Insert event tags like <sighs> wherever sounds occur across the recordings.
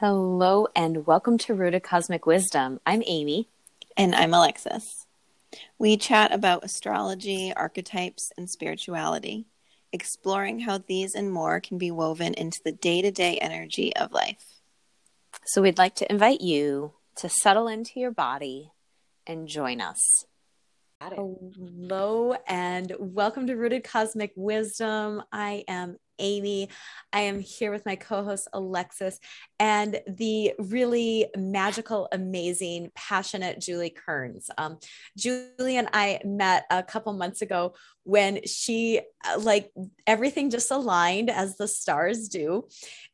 Hello and welcome to Rooted Cosmic Wisdom. I'm Amy. And I'm Alexis. We chat about astrology, archetypes, and spirituality, exploring how these and more can be woven into the day to day energy of life. So, we'd like to invite you to settle into your body and join us. Hello and welcome to Rooted Cosmic Wisdom. I am Amy. I am here with my co host, Alexis, and the really magical, amazing, passionate Julie Kearns. Um, Julie and I met a couple months ago when she, uh, like, everything just aligned as the stars do.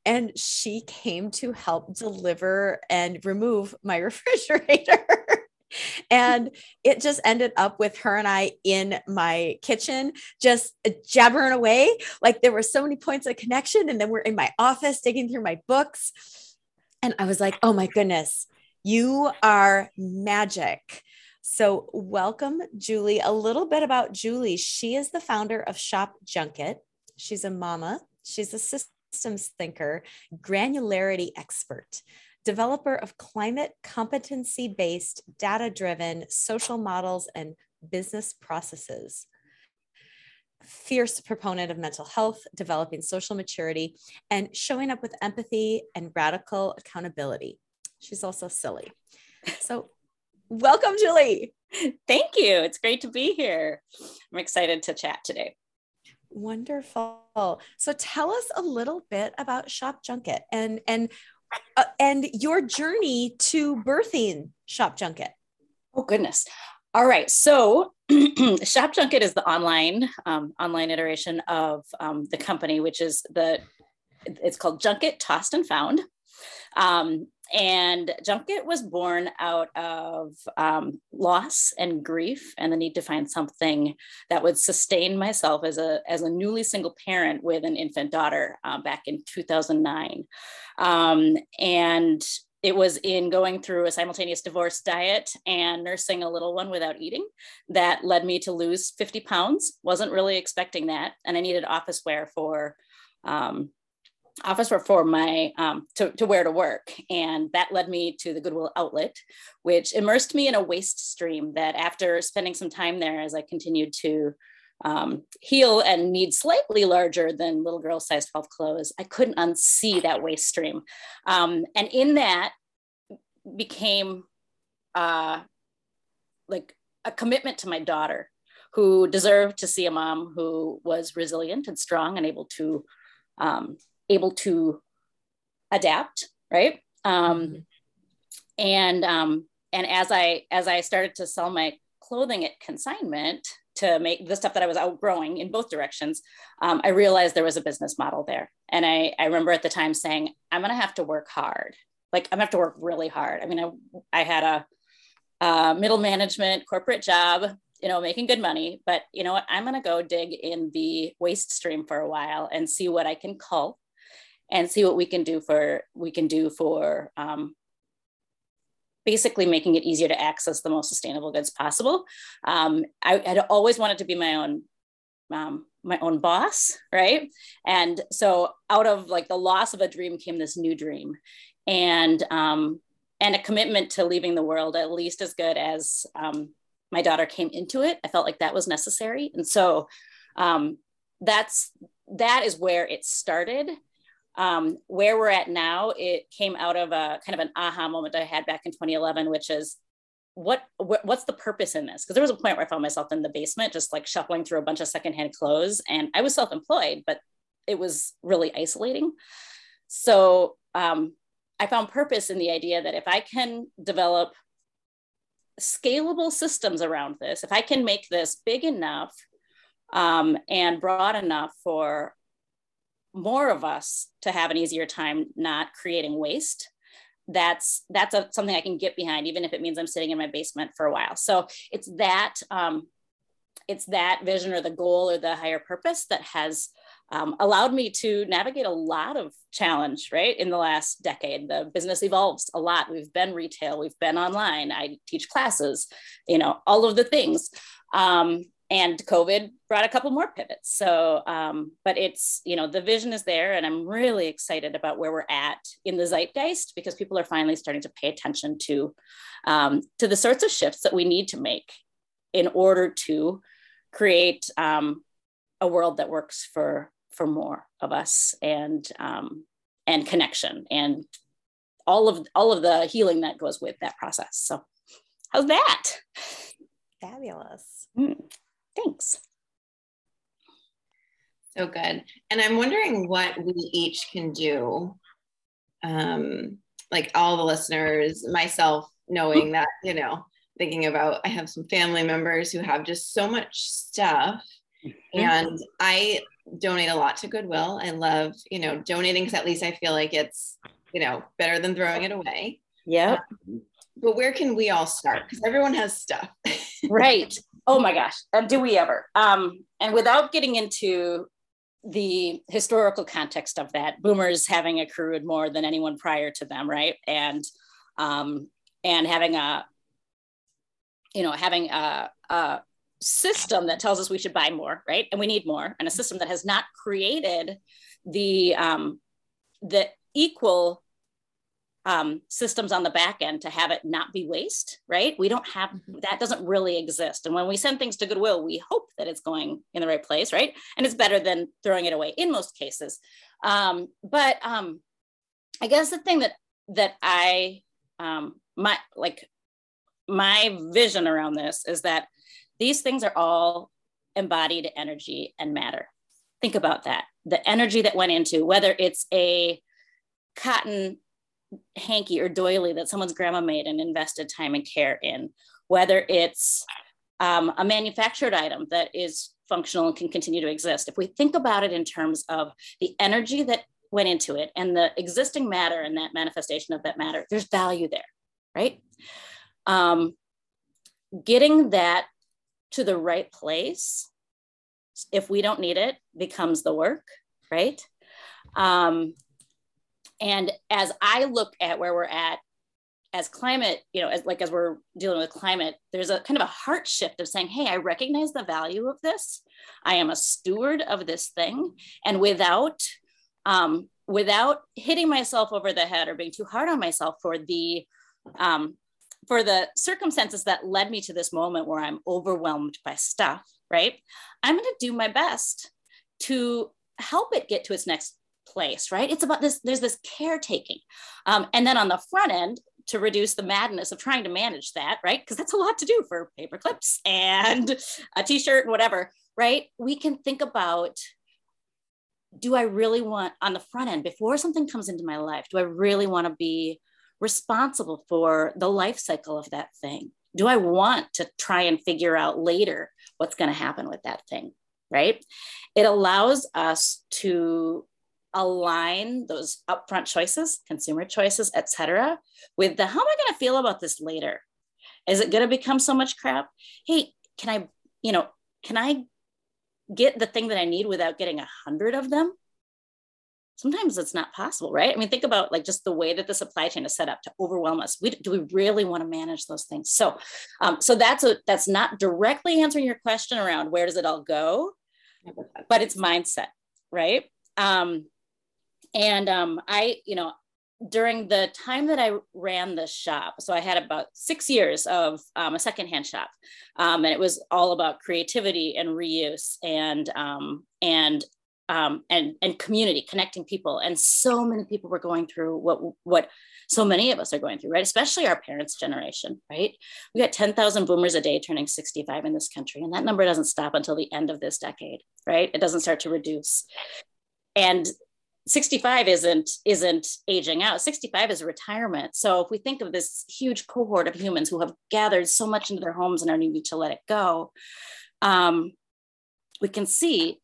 And she came to help deliver and remove my <laughs> refrigerator and it just ended up with her and I in my kitchen, just jabbering away. Like there were so many points of connection. And then we're in my office digging through my books. And I was like, oh my goodness, you are magic. So, welcome, Julie. A little bit about Julie. She is the founder of Shop Junket. She's a mama, she's a systems thinker, granularity expert developer of climate competency based, data driven social models and business processes. Fierce proponent of mental health, developing social maturity, and showing up with empathy and radical accountability. She's also silly. So, welcome, Julie. Thank you. It's great to be here. I'm excited to chat today. Wonderful. So tell us a little bit about Shop Junket and and uh, and your journey to birthing Shop Junket. Oh goodness. All right. So <clears throat> Shop Junket is the online um, online iteration of um, the company, which is the it's called Junket Tossed and Found. Um, and Junket was born out of um, loss and grief and the need to find something that would sustain myself as a, as a newly single parent with an infant daughter uh, back in 2009. Um, and it was in going through a simultaneous divorce diet and nursing a little one without eating that led me to lose 50 pounds. Wasn't really expecting that. And I needed office wear for um, office for, for my um, to, to wear to work. And that led me to the goodwill outlet which immersed me in a waste stream that after spending some time there as i continued to um, heal and need slightly larger than little girl size 12 clothes i couldn't unsee that waste stream. Um, and in that became uh, like a commitment to my daughter who deserved to see a mom who was resilient and strong and able to um, able to adapt, right? Um, mm-hmm. And um, and as I as I started to sell my clothing at consignment to make the stuff that I was outgrowing in both directions, um, I realized there was a business model there. And I, I remember at the time saying, I'm going to have to work hard. Like I'm going to have to work really hard. I mean, I, I had a, a middle management corporate job, you know, making good money, but you know what? I'm going to go dig in the waste stream for a while and see what I can cull and see what we can do for we can do for um, basically making it easier to access the most sustainable goods possible. Um, I had always wanted to be my own um, my own boss, right? And so out of like the loss of a dream came this new dream, and um, and a commitment to leaving the world at least as good as um, my daughter came into it. I felt like that was necessary, and so um, that's that is where it started um, where we're at now, it came out of a kind of an aha moment I had back in 2011, which is what, what what's the purpose in this? Because there was a point where I found myself in the basement, just like shuffling through a bunch of secondhand clothes, and I was self-employed, but it was really isolating. So um, I found purpose in the idea that if I can develop scalable systems around this, if I can make this big enough um, and broad enough for more of us to have an easier time not creating waste. That's that's a, something i can get behind even if it means i'm sitting in my basement for a while. So it's that um, it's that vision or the goal or the higher purpose that has um, allowed me to navigate a lot of challenge right in the last decade. The business evolves a lot. We've been retail. We've been online. I teach classes you know all of the things. Um, and COVID brought a couple more pivots. So, um, but it's, you know, the vision is there and I'm really excited about where we're at in the zeitgeist because people are finally starting to pay attention to, um, to the sorts of shifts that we need to make in order to create um, a world that works for, for more of us and, um, and connection and all of, all of the healing that goes with that process. So how's that? Fabulous. Mm. Thanks. So good. And I'm wondering what we each can do, um, like all the listeners, myself, knowing that, you know, thinking about I have some family members who have just so much stuff. Mm-hmm. And I donate a lot to Goodwill. I love, you know, donating because at least I feel like it's, you know, better than throwing it away. Yeah. Um, but where can we all start? Because everyone has stuff. right. <laughs> Oh my gosh. And do we ever? Um, and without getting into the historical context of that, boomers having accrued more than anyone prior to them, right? And um, and having a, you know, having a, a system that tells us we should buy more, right? And we need more, and a system that has not created the um, the equal um, systems on the back end to have it not be waste, right? We don't have mm-hmm. that doesn't really exist. And when we send things to Goodwill, we hope that it's going in the right place, right? And it's better than throwing it away in most cases. Um, but um, I guess the thing that that I um, my like my vision around this is that these things are all embodied energy and matter. Think about that. The energy that went into whether it's a cotton hanky or doily that someone's grandma made and invested time and care in, whether it's um, a manufactured item that is functional and can continue to exist. If we think about it in terms of the energy that went into it and the existing matter and that manifestation of that matter, there's value there, right? Um, getting that to the right place, if we don't need it, becomes the work, right? Um, and as I look at where we're at as climate, you know, as like as we're dealing with climate, there's a kind of a heart shift of saying, hey, I recognize the value of this. I am a steward of this thing. And without um, without hitting myself over the head or being too hard on myself for the um, for the circumstances that led me to this moment where I'm overwhelmed by stuff, right? I'm going to do my best to help it get to its next place, right? It's about this, there's this caretaking. Um, and then on the front end, to reduce the madness of trying to manage that, right? Because that's a lot to do for paper clips and a t shirt and whatever, right? We can think about do I really want on the front end, before something comes into my life, do I really want to be responsible for the life cycle of that thing? Do I want to try and figure out later what's going to happen with that thing? Right? It allows us to align those upfront choices, consumer choices, etc., with the how am I going to feel about this later? Is it going to become so much crap? Hey, can I, you know, can I get the thing that I need without getting a hundred of them? Sometimes it's not possible, right? I mean, think about like just the way that the supply chain is set up to overwhelm us. We, do we really want to manage those things? So, um, so that's a that's not directly answering your question around where does it all go, but it's mindset, right? Um, and um, I, you know, during the time that I ran the shop, so I had about six years of um, a secondhand shop, um, and it was all about creativity and reuse and um, and um, and and community, connecting people. And so many people were going through what what so many of us are going through, right? Especially our parents' generation, right? We got 10,000 boomers a day turning 65 in this country, and that number doesn't stop until the end of this decade, right? It doesn't start to reduce. And 65 isn't isn't aging out. 65 is retirement. So if we think of this huge cohort of humans who have gathered so much into their homes and are needing to let it go um, we can see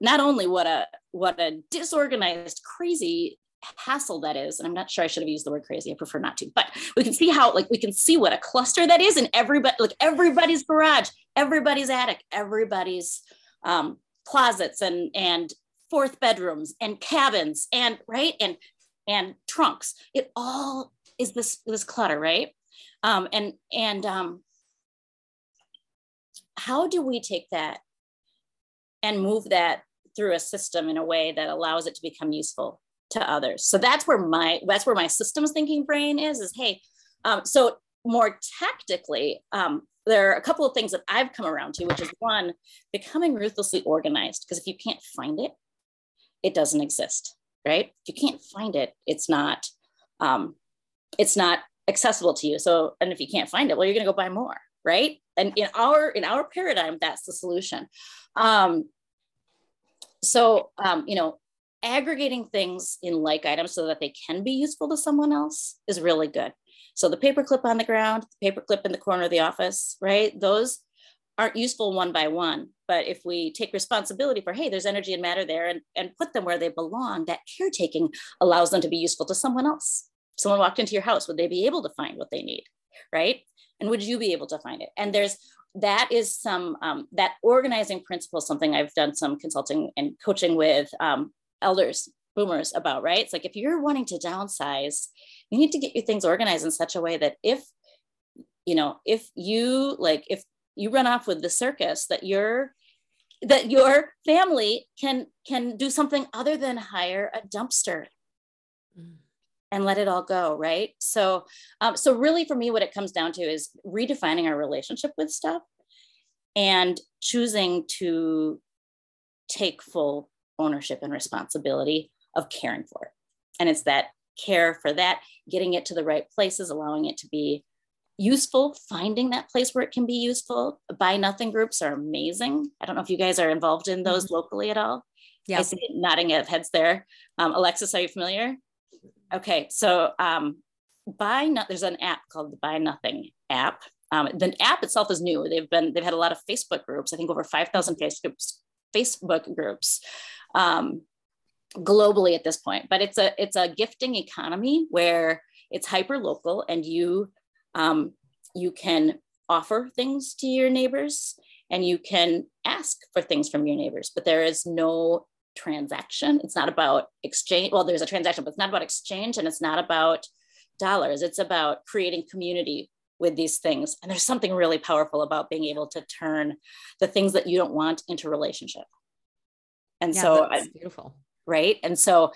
not only what a what a disorganized crazy hassle that is and i'm not sure i should have used the word crazy i prefer not to but we can see how like we can see what a cluster that is in everybody like everybody's garage everybody's attic everybody's um, closets and and fourth bedrooms and cabins and right and and trunks. It all is this this clutter right? Um and and um how do we take that and move that through a system in a way that allows it to become useful to others? So that's where my that's where my systems thinking brain is is hey um, so more tactically um, there are a couple of things that i've come around to which is one becoming ruthlessly organized because if you can't find it it doesn't exist right? If you can't find it it's not um, it's not accessible to you. So and if you can't find it well you're going to go buy more right? And in our in our paradigm that's the solution. Um, so um, you know aggregating things in like items so that they can be useful to someone else is really good. So the paperclip on the ground the paperclip in the corner of the office right? Those aren't useful one by one but if we take responsibility for hey there's energy and matter there and, and put them where they belong that caretaking allows them to be useful to someone else. Someone walked into your house would they be able to find what they need right? And would you be able to find it? And there's that is some um, that organizing principle something i've done some consulting and coaching with um, elders boomers about right? It's like if you're wanting to downsize you need to get your things organized in such a way that if you know if you like if you run off with the circus that your that your family can can do something other than hire a dumpster mm. and let it all go right so um, so really for me what it comes down to is redefining our relationship with stuff and choosing to take full ownership and responsibility of caring for it and it's that care for that getting it to the right places allowing it to be useful finding that place where it can be useful. Buy nothing groups are amazing. I don't know if you guys are involved in those mm-hmm. locally at all. Yeah i see nodding of heads there. Um, alexis are you familiar? Okay so um, buy not there's an app called the buy nothing app. Um, the app itself is new. They've been they've had a lot of facebook groups i think over 5000 facebook facebook groups um, globally at this point. But it's a it's a gifting economy where it's hyper local and you um, you can offer things to your neighbors and you can ask for things from your neighbors, but there is no transaction. It's not about exchange. Well, there's a transaction, but it's not about exchange and it's not about dollars. It's about creating community with these things. And there's something really powerful about being able to turn the things that you don't want into relationship. And yeah, so that's beautiful. Right. And so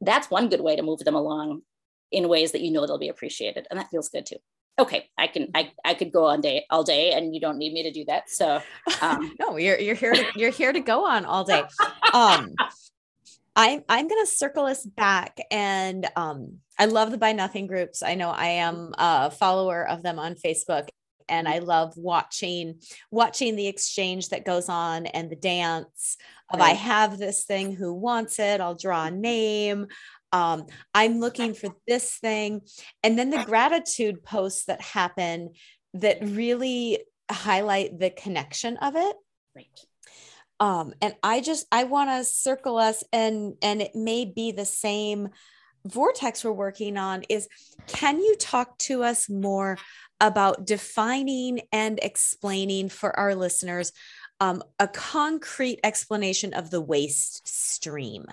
that's one good way to move them along in ways that you know they'll be appreciated. And that feels good too okay i can i i could go on day all day and you don't need me to do that so um. <laughs> No you're you're here to you're here to go on all day. <laughs> Um i'm i'm gonna circle us back and um i love the buy nothing groups. I know i am a follower of them on facebook and i love watching watching the exchange that goes on and the dance of right. i have this thing who wants it? I'll draw a name um, i'm looking for this thing. And then the gratitude posts that happen that really highlight the connection of it. Right. Um, and i just i want to circle us and and it may be the same vortex we're working on is can you talk to us more about defining and explaining for our listeners um, a concrete explanation of the waste stream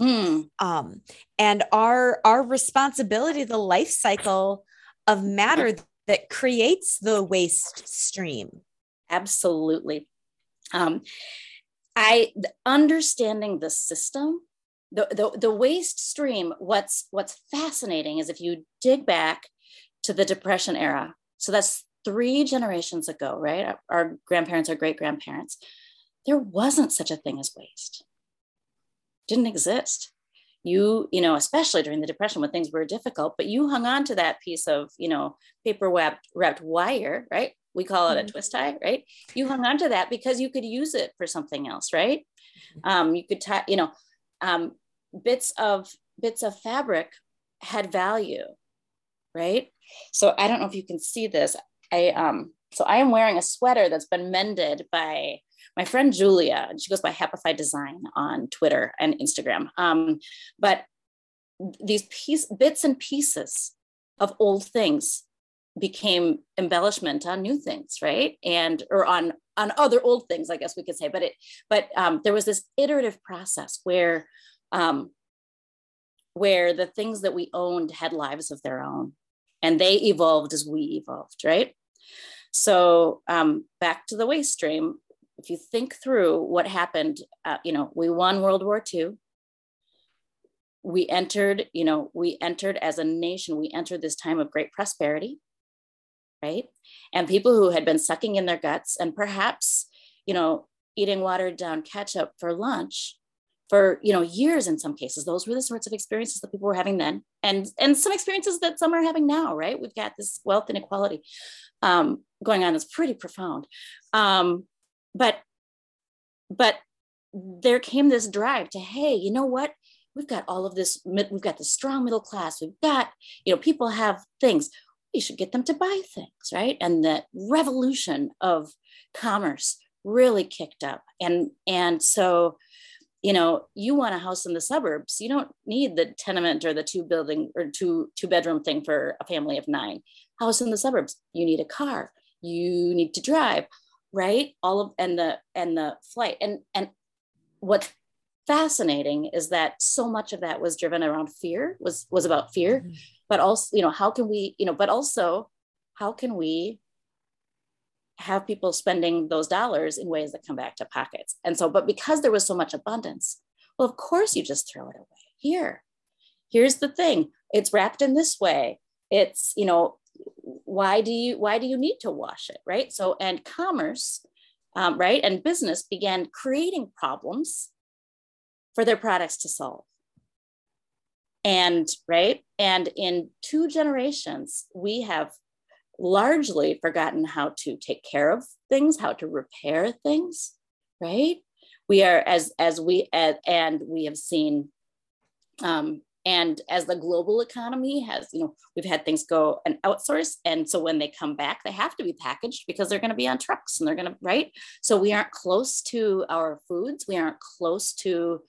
Mm. Um, and our our responsibility, the life cycle of matter that creates the waste stream. Absolutely. Um, I understanding the system, the, the the waste stream. What's what's fascinating is if you dig back to the Depression era. So that's three generations ago, right? Our, our grandparents, our great grandparents. There wasn't such a thing as waste didn't exist. You you know especially during the depression when things were difficult but you hung on to that piece of you know paper wrapped wrapped wire right? We call it mm-hmm. a twist tie right? You hung on to that because you could use it for something else right? Mm-hmm. um, you could tie you know um, bits of bits of fabric had value right? So i don't know if you can see this. I um so i am wearing a sweater that's been mended by my friend Julia, she goes by Happify Design on Twitter and Instagram. Um, but these piece, bits and pieces of old things became embellishment on new things, right? And or on on other old things, I guess we could say. But it, but um, there was this iterative process where um, where the things that we owned had lives of their own, and they evolved as we evolved, right? So um, back to the waste stream. If you think through what happened, uh, you know, we won World War II. We entered, you know, we entered as a nation, we entered this time of great prosperity, right? And people who had been sucking in their guts and perhaps, you know, eating watered down ketchup for lunch for you know years in some cases those were the sorts of experiences that people were having then and and some experiences that some are having now right we've got this wealth inequality um, going on that's pretty profound um, but but there came this drive to hey you know what? We've got all of this we've got the strong middle class. We've got you know people have things. We should get them to buy things right? And the revolution of commerce really kicked up. And and so you know you want a house in the suburbs. You don't need the tenement or the two building or two two bedroom thing for a family of nine. House in the suburbs. You need a car. You need to drive right all of and the and the flight and and what's fascinating is that so much of that was driven around fear was was about fear mm-hmm. but also you know how can we you know but also how can we have people spending those dollars in ways that come back to pockets. And so, but because there was so much abundance, well, of course you just throw it away. Here, here's the thing it's wrapped in this way. It's, you know, why do you why do you need to wash it right so and commerce um, right and business began creating problems for their products to solve and right and in two generations we have largely forgotten how to take care of things, how to repair things, right? We are as as we as, and we have seen um, and as the global economy has you know we've had things go and outsource and so when they come back they have to be packaged because they're going to be on trucks and they're going to right? So we aren't close to our foods. We aren't close to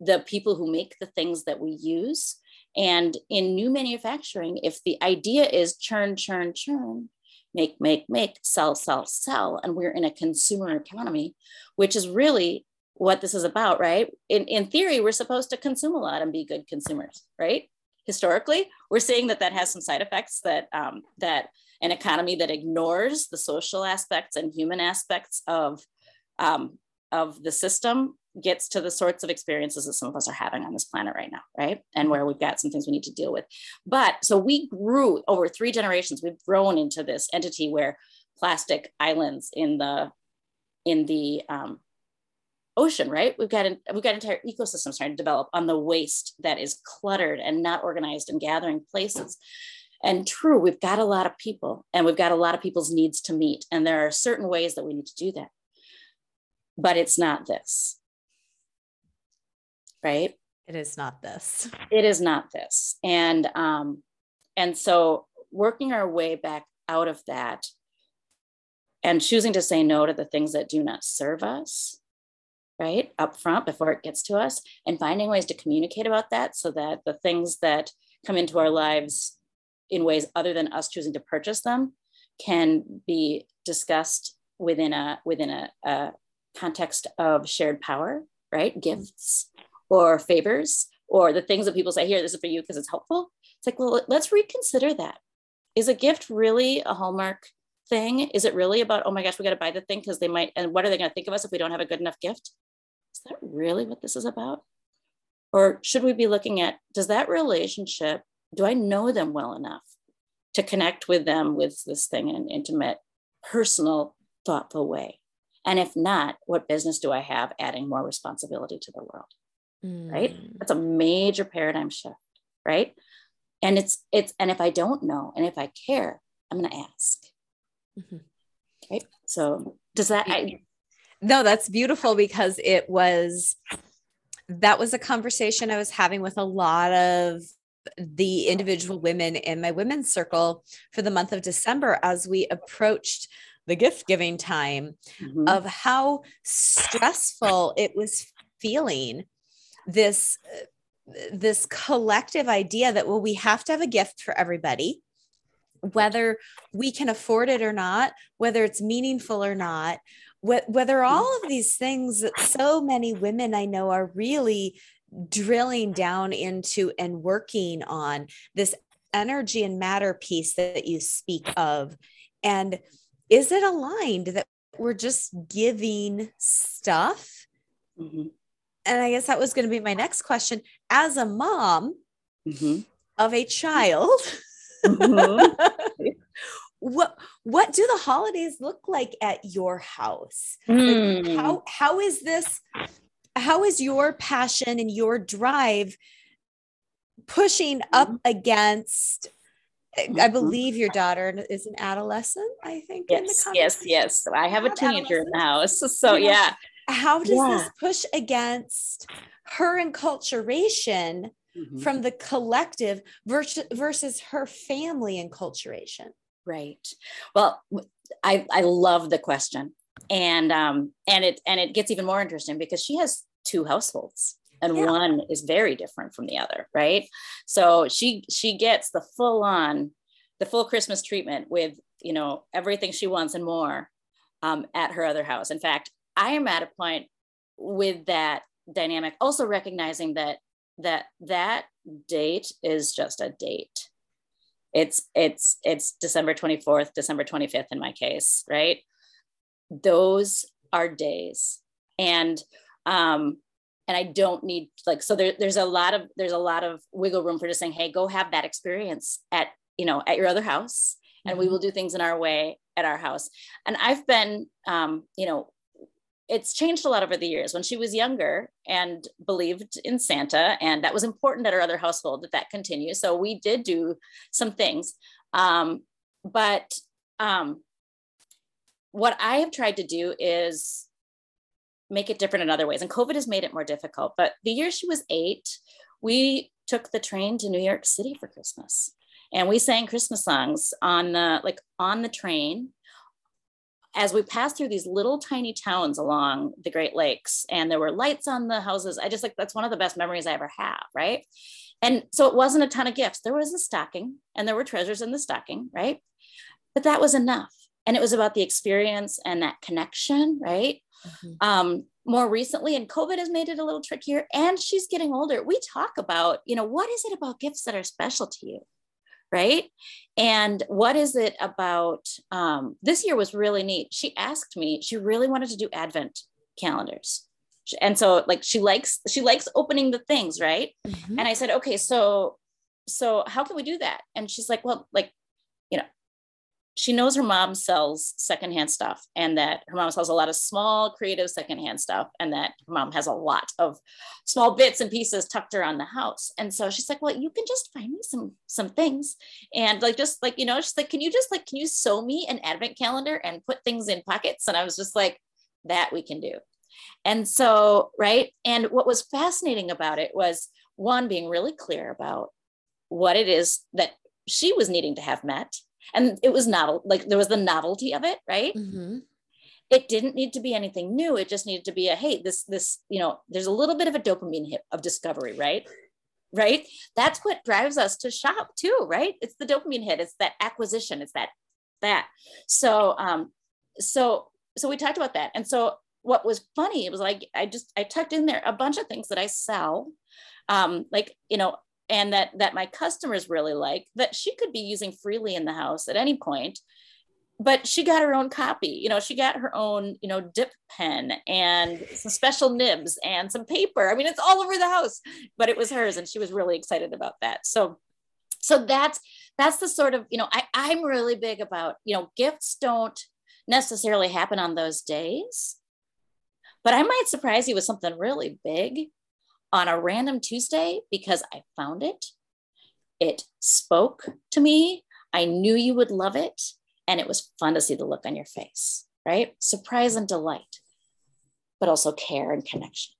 the people who make the things that we use. And in new manufacturing, if the idea is churn, churn, churn, make, make, make, sell, sell, sell, and we're in a consumer economy, which is really what this is about, right? In, in theory, we're supposed to consume a lot and be good consumers, right? Historically, we're seeing that that has some side effects that um, that an economy that ignores the social aspects and human aspects of um, of the system gets to the sorts of experiences that some of us are having on this planet right now, right? And where we've got some things we need to deal with. But so we grew over three generations, we've grown into this entity where plastic islands in the in the um, ocean, right? We've got an, we've got entire ecosystems trying to develop on the waste that is cluttered and not organized and gathering places. And true, we've got a lot of people and we've got a lot of people's needs to meet. And there are certain ways that we need to do that. But it's not this right? It is not this. It is not this. And um, and so working our way back out of that and choosing to say no to the things that do not serve us right up front before it gets to us and finding ways to communicate about that so that the things that come into our lives in ways other than us choosing to purchase them can be discussed within a within a, a context of shared power right? Gifts or favors or the things that people say here this is for you because it's helpful. It's like well let's reconsider that. Is a gift really a hallmark thing? Is it really about oh my gosh we got to buy the thing because they might and what are they going to think of us if we don't have a good enough gift is that really what this is about? Or should we be looking at does that relationship do i know them well enough to connect with them with this thing in an intimate personal thoughtful way? And if not what business do i have adding more responsibility to the world? Mm. right that's a major paradigm shift right? And it's it's and if i don't know and if i care i'm going to ask. Mm-hmm. right? So does that I, no that's beautiful because it was that was a conversation i was having with a lot of the individual women in my women's circle for the month of december as we approached the gift giving time mm-hmm. of how stressful it was feeling this this collective idea that well we have to have a gift for everybody whether we can afford it or not whether it's meaningful or not whether all of these things that so many women i know are really drilling down into and working on this energy and matter piece that you speak of and is it aligned that we're just giving stuff? Mm-hmm. And I guess that was going to be my next question. As a mom mm-hmm. of a child, mm-hmm. <laughs> what what do the holidays look like at your house? Mm. Like how how is this? How is your passion and your drive pushing up mm-hmm. against I mm-hmm. believe your daughter is an adolescent, I think. Yes, yes, yes. I have a teenager in the house. So, you know, yeah. How does yeah. this push against her enculturation mm-hmm. from the collective versus, versus her family enculturation? Right. Well, I, I love the question. And um and it and it gets even more interesting because she has two households and yeah. one is very different from the other right so she she gets the full on the full christmas treatment with you know everything she wants and more um, at her other house in fact i am at a point with that dynamic also recognizing that that that date is just a date it's it's it's december 24th december 25th in my case right those are days and um and I don't need like so there, there's a lot of there's a lot of wiggle room for just saying, hey, go have that experience at you know at your other house, and mm-hmm. we will do things in our way at our house. And I've been um, you know it's changed a lot over the years. When she was younger and believed in Santa, and that was important at our other household that that continues. So we did do some things, um, but um, what I have tried to do is make it different in other ways. And COVID has made it more difficult. But the year she was eight, we took the train to New York City for Christmas. And we sang Christmas songs on the like on the train as we passed through these little tiny towns along the Great Lakes, and there were lights on the houses. I just like that's one of the best memories I ever have, right? And so it wasn't a ton of gifts. There was a stocking and there were treasures in the stocking, right? But that was enough. And it was about the experience and that connection, right? Mm-hmm. Um, more recently, and COVID has made it a little trickier, and she's getting older. We talk about, you know, what is it about gifts that are special to you? Right. And what is it about um, this year was really neat. She asked me, she really wanted to do Advent calendars and so like she likes she likes opening the things right mm-hmm. and i said okay so so how can we do that and she's like well like she knows her mom sells secondhand stuff and that her mom sells a lot of small creative secondhand stuff and that her mom has a lot of small bits and pieces tucked around the house. And so she's like well you can just find me some some things. And like just like you know she's like can you just like can you sew me an advent calendar and put things in pockets? And i was just like that we can do. And so right? And what was fascinating about it was one being really clear about what it is that she was needing to have met and it was novel like there was the novelty of it right? Mm-hmm. it didn't need to be anything new. It just needed to be a hey this this you know there's a little bit of a dopamine hit of discovery right? Right? That's what drives us to shop too right? It's the dopamine hit. It's that acquisition. It's that that. So um so so we talked about that. And so what was funny it was like i just i tucked in there a bunch of things that i sell um like you know and that that my customers really like that she could be using freely in the house at any point but she got her own copy you know she got her own you know dip pen and some special nibs and some paper. I mean it's all over the house but it was hers and she was really excited about that. So so that's that's the sort of you know I, i'm really big about you know gifts don't necessarily happen on those days but i might surprise you with something really big on a random Tuesday because I found it. It spoke to me. I knew you would love it. And it was fun to see the look on your face, right? Surprise and delight, but also care and connection.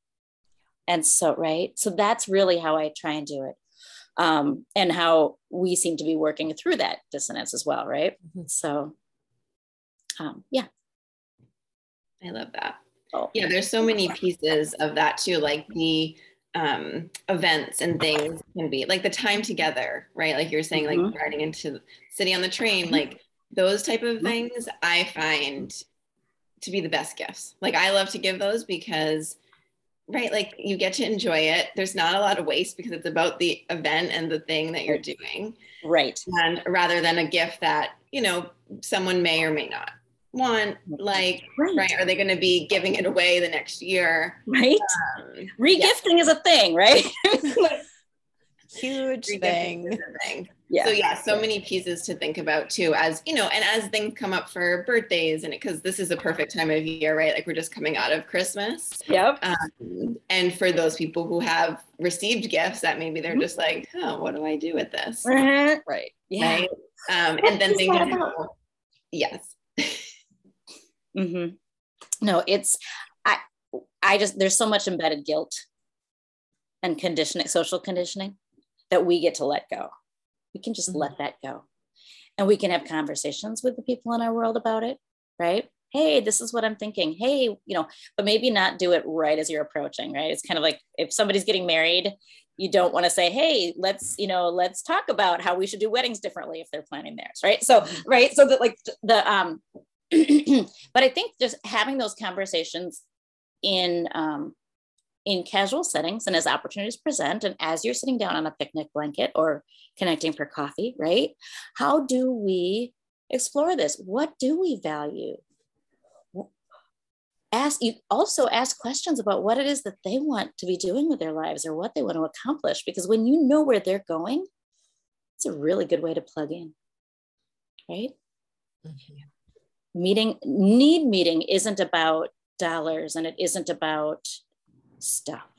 And so, right? So that's really how I try and do it. Um, and how we seem to be working through that dissonance as well, right? Mm-hmm. So, um, yeah. I love that. Oh. Yeah, there's so many pieces of that too, like the um, events and things can be like the time together, right? Like you're saying, mm-hmm. like riding into city on the train, mm-hmm. like those type of things I find to be the best gifts. Like I love to give those because right like you get to enjoy it there's not a lot of waste because it's about the event and the thing that you're doing right and rather than a gift that you know someone may or may not want like right, right are they going to be giving it away the next year right um, regifting yeah. is a thing right <laughs> huge thing. thing. Yeah. So yeah, so many pieces to think about too, as you know, and as things come up for birthdays, and it because this is a perfect time of year, right? Like we're just coming out of Christmas. Yep. Um, and for those people who have received gifts, that maybe they're mm-hmm. just like, oh, what do I do with this? Right. Yeah. Right? Um, and then thinking, about? yes. Mm-hmm. No, it's I. I just there's so much embedded guilt and conditioning, social conditioning that we get to let go. We can just mm-hmm. let that go. And we can have conversations with the people in our world about it, right? Hey, this is what I'm thinking. Hey, you know, but maybe not do it right as you're approaching, right? It's kind of like if somebody's getting married, you don't want to say, hey, let's, you know, let's talk about how we should do weddings differently if they're planning theirs, right? So, mm-hmm. right. So that like the um <clears throat> but I think just having those conversations in um in casual settings and as opportunities present and as you're sitting down on a picnic blanket or connecting for coffee right? How do we explore this? What do we value? Ask you also ask questions about what it is that they want to be doing with their lives or what they want to accomplish because when you know where they're going it's a really good way to plug in right? Mm-hmm. Meeting need meeting isn't about dollars and it isn't about stuff,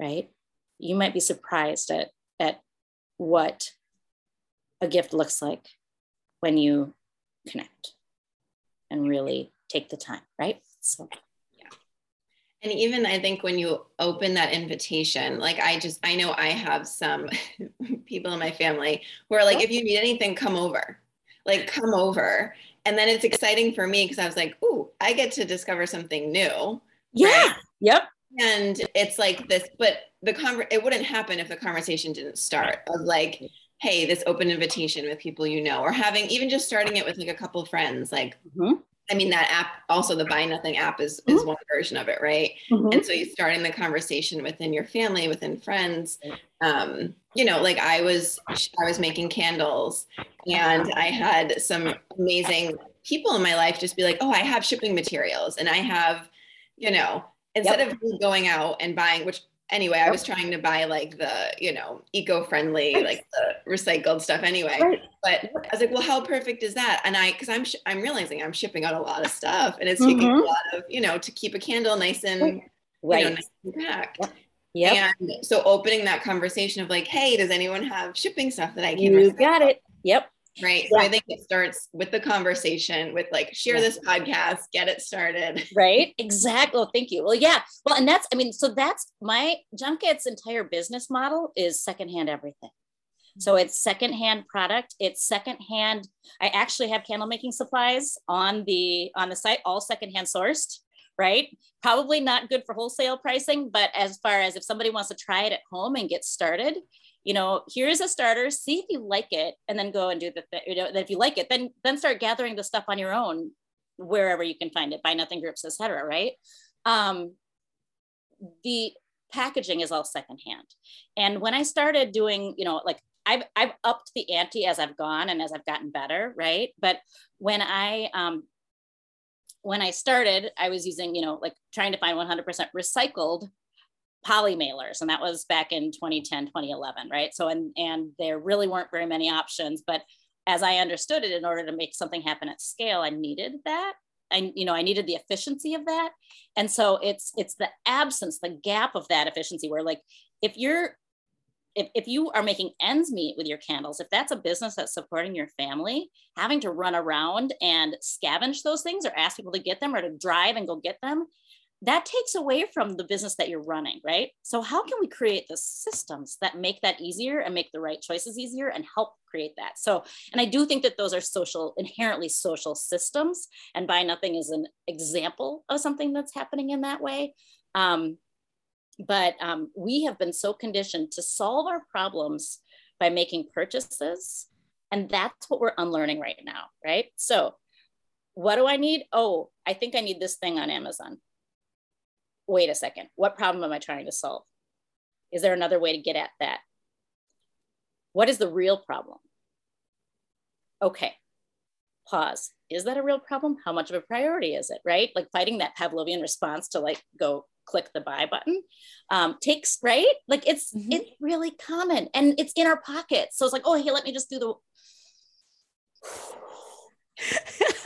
right? You might be surprised at, at what a gift looks like when you connect and really take the time, right? So, yeah. And even I think when you open that invitation, like I just, I know I have some <laughs> people in my family who are like, if you need anything, come over. Like, come over. And then it's exciting for me because I was like, ooh, I get to discover something new. Yeah. Right? Yep and it's like this but the conver- it wouldn't happen if the conversation didn't start of like hey this open invitation with people you know or having even just starting it with like a couple of friends like mm-hmm. I mean that app also the buy nothing app is mm-hmm. is one version of it right mm-hmm. and so you starting the conversation within your family within friends um you know like i was i was making candles and i had some amazing people in my life just be like oh i have shipping materials and i have you know instead yep. of going out and buying which anyway i was trying to buy like the you know eco-friendly like the recycled stuff anyway. Right. but i was like well how perfect is that? And i because i'm sh- i'm realizing i'm shipping out a lot of stuff and it's mm-hmm. taking a lot of you know to keep a candle nice and right. you know nice and packed. Yeah and so opening that conversation of like hey does anyone have shipping stuff that i can you got it. Yep right? Yeah. so i think it starts with the conversation with like share this podcast get it started. Right? Exactly. Well, thank you. Well yeah. Well and that's i mean so that's my junket's entire business model is secondhand everything. So mm-hmm. it's secondhand product. It's secondhand i actually have candle making supplies on the on the site all secondhand sourced right? Probably not good for wholesale pricing but as far as if somebody wants to try it at home and get started you know, here's a starter, see if you like it, and then go and do the, th- you know, if you like it, then, then start gathering the stuff on your own, wherever you can find it, buy nothing groups, etc. right? Um, the packaging is all secondhand. And when I started doing, you know, like I've, I've upped the ante as I've gone and as I've gotten better, right? But when I, um, when I started, I was using, you know, like trying to find 100% recycled poly mailers and that was back in 2010 2011 right so and and there really weren't very many options but as i understood it in order to make something happen at scale i needed that I, you know, I needed the efficiency of that. And so it's, it's the absence, the gap of that efficiency where like, if you're, if, if you are making ends meet with your candles, if that's a business that's supporting your family, having to run around and scavenge those things or ask people to get them or to drive and go get them that takes away from the business that you're running, right? So, how can we create the systems that make that easier and make the right choices easier and help create that? So, and I do think that those are social, inherently social systems, and Buy Nothing is an example of something that's happening in that way. Um, but um, we have been so conditioned to solve our problems by making purchases. And that's what we're unlearning right now, right? So, what do I need? Oh, I think I need this thing on Amazon wait a second, what problem am I trying to solve? Is there another way to get at that? What is the real problem? Okay, pause. is that a real problem? How much of a priority is it, right? Like fighting that Pavlovian response to like go click the buy button um, takes, right? Like it's mm-hmm. it's really common and it's in our pockets. So it's like, oh, hey, let me just do the <laughs>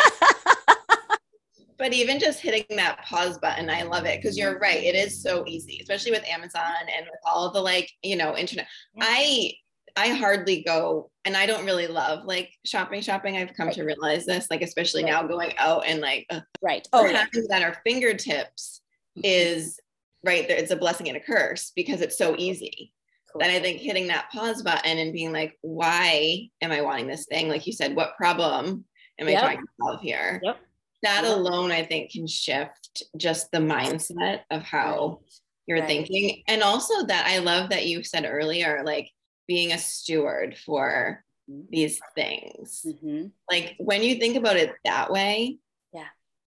but even just hitting that pause button, I love it because you're mm-hmm. right. It is so easy, especially with Amazon and with all the like, you know, internet. I I hardly go and I don't really love like shopping shopping. I've come right. to realize this, like especially right. now going out and like right. Oh, having yeah. that our fingertips mm-hmm. is right there. It's a blessing and a curse because it's so easy. Cool. And I think hitting that pause button and being like, why am I wanting this thing? Like you said, what problem am yep. I trying to solve here? Yep. That alone, I think, can shift just the mindset of how you're right. thinking. And also that I love that you said earlier, like being a steward for mm-hmm. these things. Mm-hmm. Like when you think about it that way, yeah,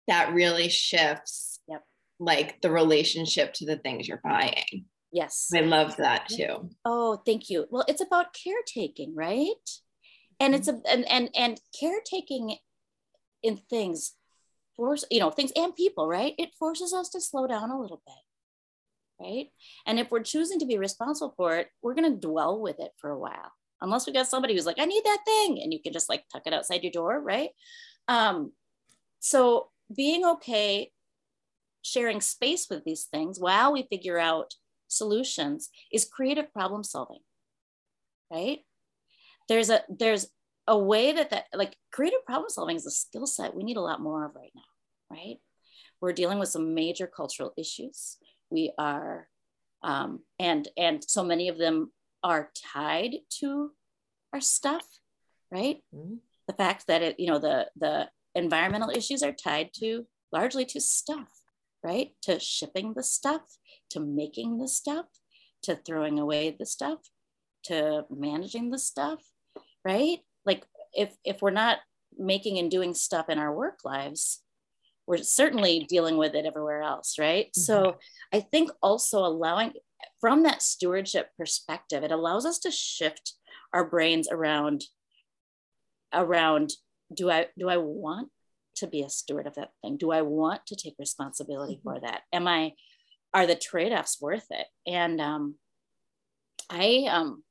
that really shifts yep. like the relationship to the things you're buying. Yes. I love that too. Oh, thank you. Well, it's about caretaking, right? And it's a and and and caretaking in things force, you know, things and people, right? It forces us to slow down a little bit right? And if we're choosing to be responsible for it, we're going to dwell with it for a while, unless we got somebody who's like, I need that thing, and you can just like tuck it outside your door, right? Um, so being okay sharing space with these things while we figure out solutions is creative problem solving, right? There's a there's a way that that like creative problem solving is a skill set we need a lot more of right now, right? We're dealing with some major cultural issues we are um, and and so many of them are tied to our stuff right mm-hmm. the fact that it you know the the environmental issues are tied to largely to stuff right to shipping the stuff to making the stuff to throwing away the stuff to managing the stuff right like if if we're not making and doing stuff in our work lives we're certainly dealing with it everywhere else, right? Mm-hmm. So I think also allowing from that stewardship perspective, it allows us to shift our brains around around do I do I want to be a steward of that thing? Do I want to take responsibility mm-hmm. for that? Am I are the trade-offs worth it? And um I um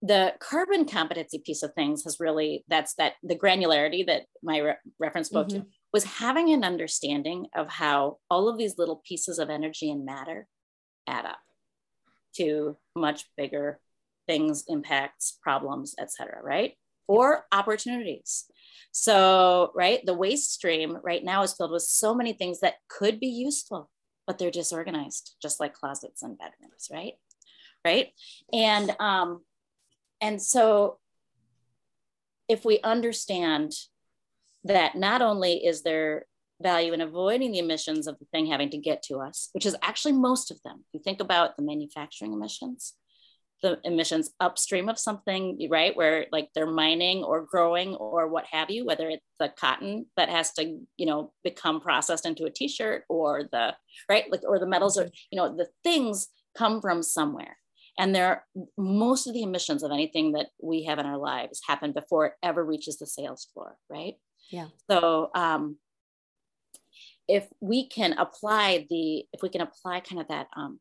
the carbon competency piece of things has really that's that the granularity that my re- reference spoke mm-hmm. to was having an understanding of how all of these little pieces of energy and matter add up to much bigger things, impacts, problems, etc. right? Or opportunities. So, right, the waste stream right now is filled with so many things that could be useful, but they're disorganized, just like closets and bedrooms, right? Right. And um, and so if we understand that not only is there value in avoiding the emissions of the thing having to get to us, which is actually most of them. If you think about the manufacturing emissions, the emissions upstream of something, right, where like they're mining or growing or what have you, whether it's the cotton that has to, you know, become processed into a t-shirt or the, right, like, or the metals or, you know, the things come from somewhere. And there, most of the emissions of anything that we have in our lives happen before it ever reaches the sales floor, right? Yeah. So um, if we can apply the, if we can apply kind of that, um,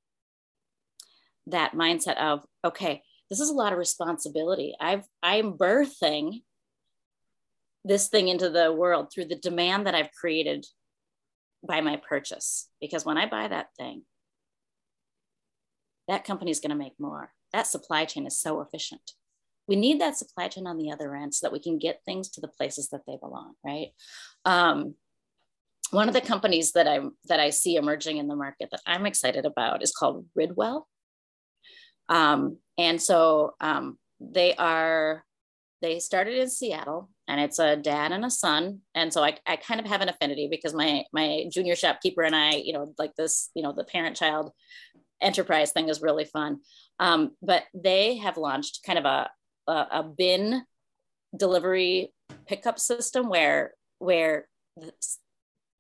that mindset of, okay, this is a lot of responsibility. I've, I'm birthing this thing into the world through the demand that I've created by my purchase. Because when I buy that thing, that company is going to make more. That supply chain is so efficient. We need that supply chain on the other end so that we can get things to the places that they belong right? Um, one of the companies that i that i see emerging in the market that i'm excited about is called ridwell. Um, and so um, they are they started in seattle and it's a dad and a son. And so I, I kind of have an affinity because my my junior shopkeeper and i you know like this you know the parent child enterprise thing is really fun. Um, but they have launched kind of a, a, a bin delivery pickup system where where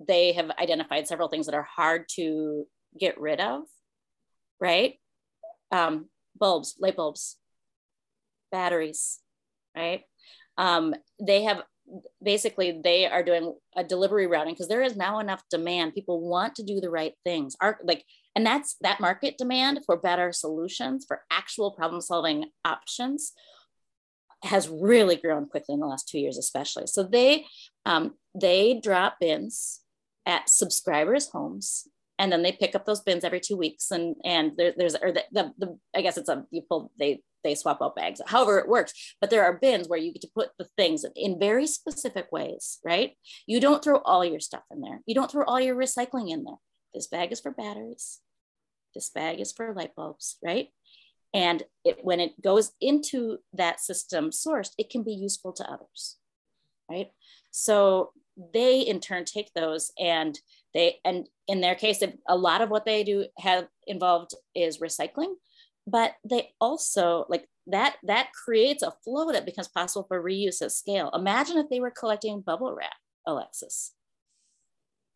they have identified several things that are hard to get rid of right? Um, bulbs light bulbs batteries right? Um, they have basically they are doing a delivery routing because there is now enough demand. People want to do the right things. Are like and that's that market demand for better solutions for actual problem solving options has really grown quickly in the last two years especially. So they um, they drop bins at subscribers homes and then they pick up those bins every two weeks and and there, there's or the, the, the i guess it's a you pull they they swap out bags however it works. But there are bins where you get to put the things in very specific ways right? You don't throw all your stuff in there. You don't throw all your recycling in there. This bag is for batteries this bag is for light bulbs right? And it, when it goes into that system sourced it can be useful to others right? So they in turn take those and they and in their case a lot of what they do have involved is recycling but they also like that that creates a flow that becomes possible for reuse at scale. Imagine if they were collecting bubble wrap alexis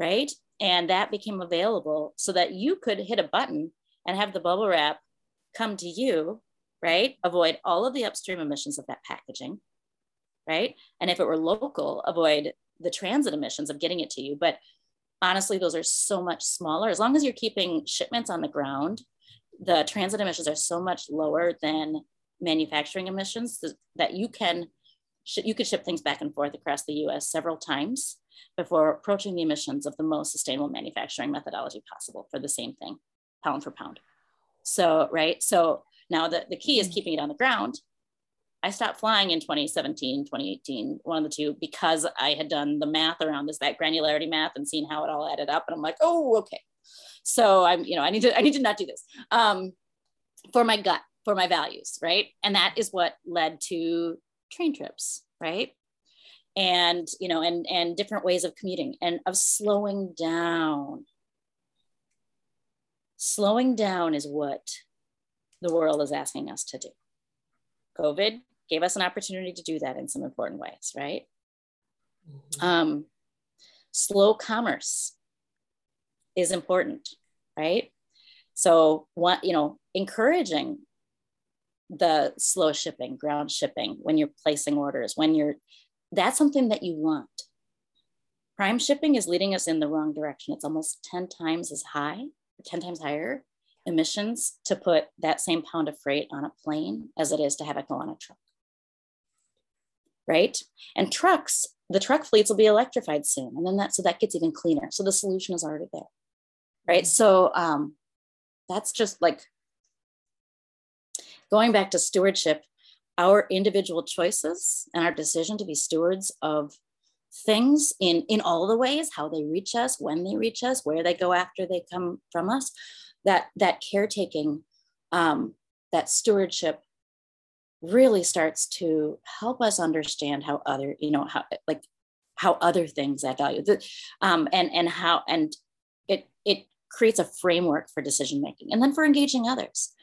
right? And that became available so that you could hit a button and have the bubble wrap come to you right? Avoid all of the upstream emissions of that packaging right? And if it were local avoid the transit emissions of getting it to you. But honestly those are so much smaller. As long as you're keeping shipments on the ground the transit emissions are so much lower than manufacturing emissions that you can you could ship things back and forth across the US several times before approaching the emissions of the most sustainable manufacturing methodology possible for the same thing pound for pound so right so now the, the key is mm. keeping it on the ground I stopped flying in 2017, 2018, one of the two, because I had done the math around this, that granularity math and seen how it all added up. And I'm like, oh, okay. So I'm, you know, I need to, I need to not do this um, for my gut, for my values, right? And that is what led to train trips, right? And, you know, and, and different ways of commuting and of slowing down. Slowing down is what the world is asking us to do. COVID gave us an opportunity to do that in some important ways, right? Mm-hmm. Um, slow commerce is important, right? So what, you know, encouraging the slow shipping, ground shipping when you're placing orders, when you're, that's something that you want. Prime shipping is leading us in the wrong direction. It's almost 10 times as high, 10 times higher emissions to put that same pound of freight on a plane as it is to have it go on a truck. Right? And trucks, the truck fleets will be electrified soon. And then that, so that gets even cleaner. So the solution is already there right so um, that's just like going back to stewardship our individual choices and our decision to be stewards of things in in all the ways how they reach us when they reach us where they go after they come from us that that caretaking um, that stewardship really starts to help us understand how other you know how like how other things add value um, and and how and it it creates a framework for decision making and then for engaging others.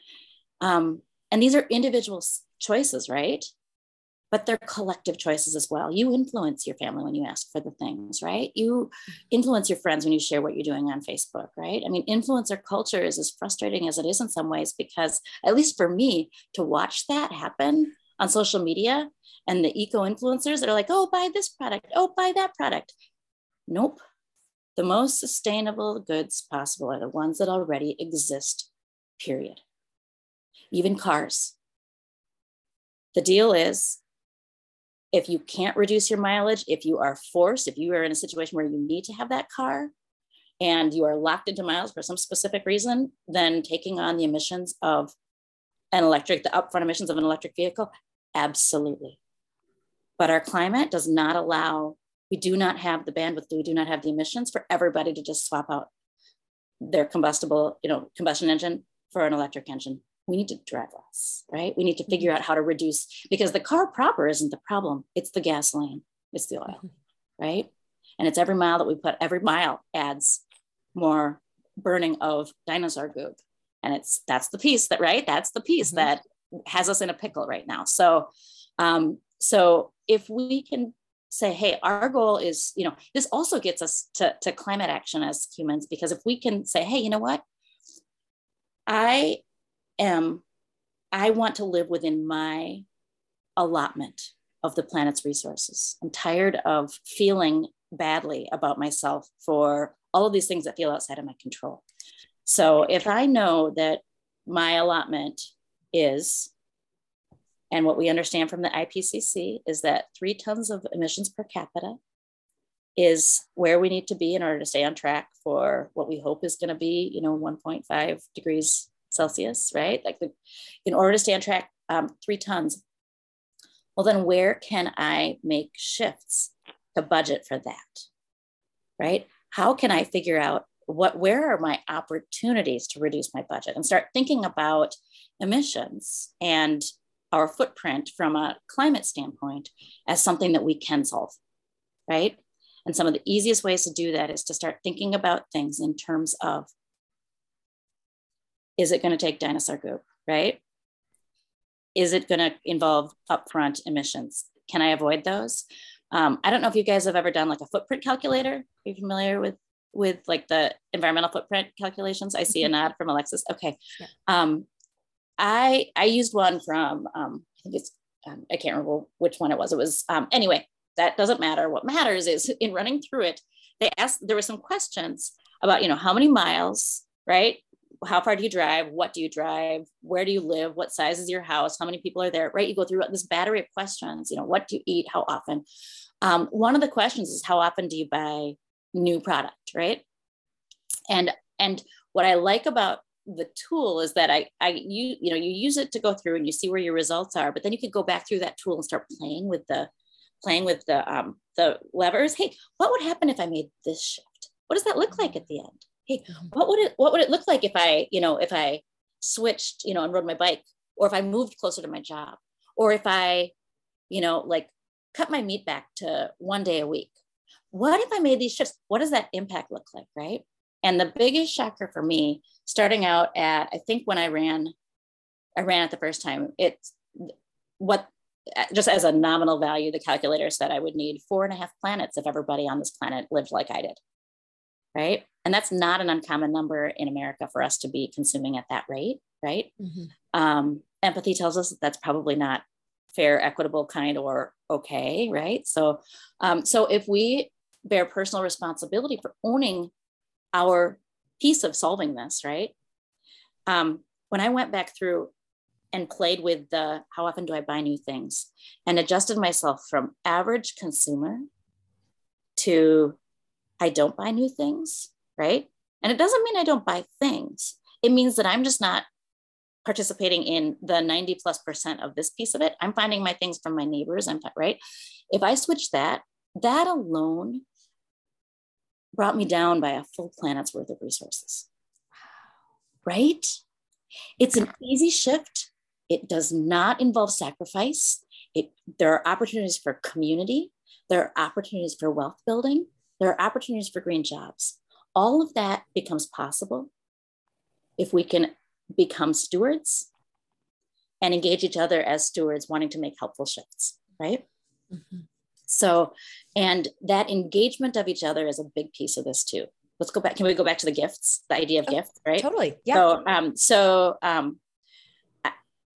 Um, and these are individual choices, right? But they're collective choices as well. You influence your family when you ask for the things, right? You mm-hmm. influence your friends when you share what you're doing on Facebook, right? I mean, influencer culture is as frustrating as it is in some ways because, at least for me, to watch that happen on social media and the eco influencers that are like, oh, buy this product, oh, buy that product. Nope. The most sustainable goods possible are the ones that already exist, period. Even cars. The deal is if you can't reduce your mileage, if you are forced, if you are in a situation where you need to have that car and you are locked into miles for some specific reason, then taking on the emissions of an electric, the upfront emissions of an electric vehicle, absolutely. But our climate does not allow we do not have the bandwidth, we do not have the emissions for everybody to just swap out their combustible, you know, combustion engine for an electric engine. We need to drive less, right? We need to figure out how to reduce because the car proper isn't the problem. It's the gasoline, it's the oil, right? And it's every mile that we put, every mile adds more burning of dinosaur goop. And it's that's the piece that, right? That's the piece mm-hmm. that has us in a pickle right now. So um, so if we can say, hey, our goal is, you know, this also gets us to, to climate action as humans, because if we can say, hey, you know what? I am, I want to live within my allotment of the planet's resources. I'm tired of feeling badly about myself for all of these things that feel outside of my control. So if I know that my allotment is, and what we understand from the IPCC is that three tons of emissions per capita is where we need to be in order to stay on track for what we hope is going to be, you know, 1.5 degrees Celsius, right? Like the, in order to stay on track, um, three tons. Well, then where can I make shifts to budget for that? Right? How can I figure out what where are my opportunities to reduce my budget and start thinking about emissions and our footprint from a climate standpoint as something that we can solve, right? And some of the easiest ways to do that is to start thinking about things in terms of is it going to take dinosaur goop, right? Is it going to involve upfront emissions? Can I avoid those? Um, I don't know if you guys have ever done like a footprint calculator. Are you familiar with with like the environmental footprint calculations? I see a nod from Alexis. Okay. Yeah. Um, I I used one from um, I think it's um, I can't remember which one it was. It was um, anyway. That doesn't matter. What matters is in running through it, they asked there were some questions about you know how many miles, right? How far do you drive? What do you drive? Where do you live? What size is your house? How many people are there? Right? You go through this battery of questions. You know, what do you eat? How often? Um, one of the questions is how often do you buy new product, right? And and what I like about the tool is that I, I, you, you know, you use it to go through and you see where your results are, but then you could go back through that tool and start playing with the, playing with the, um, the levers. Hey, what would happen if I made this shift? What does that look like at the end? Hey, mm-hmm. what would it, what would it look like if I, you know, if I switched, you know, and rode my bike, or if I moved closer to my job, or if I, you know, like cut my meat back to one day a week. What if I made these shifts? What does that impact look like? Right. And the biggest shocker for me, starting out at, I think when I ran, I ran it the first time, it's what, just as a nominal value, the calculator said I would need four and a half planets if everybody on this planet lived like I did. Right. And that's not an uncommon number in America for us to be consuming at that rate. Right. Mm-hmm. Um, empathy tells us that that's probably not fair, equitable, kind, or okay. Right. So, um, so if we bear personal responsibility for owning our piece of solving this, right? Um, when I went back through and played with the how often do I buy new things and adjusted myself from average consumer to I don't buy new things, right? And it doesn't mean I don't buy things. It means that I'm just not participating in the 90 plus percent of this piece of it. I'm finding my things from my neighbors. I'm right. If I switch that, that alone brought me down by a full planet's worth of resources. Right? It's an easy shift. It does not involve sacrifice. It, there are opportunities for community. There are opportunities for wealth building. There are opportunities for green jobs. All of that becomes possible if we can become stewards and engage each other as stewards wanting to make helpful shifts, right? Mm-hmm. So, and that engagement of each other is a big piece of this too. Let's go back. Can we go back to the gifts, the idea of oh, gifts, right? Totally. Yeah. So, um, so, um,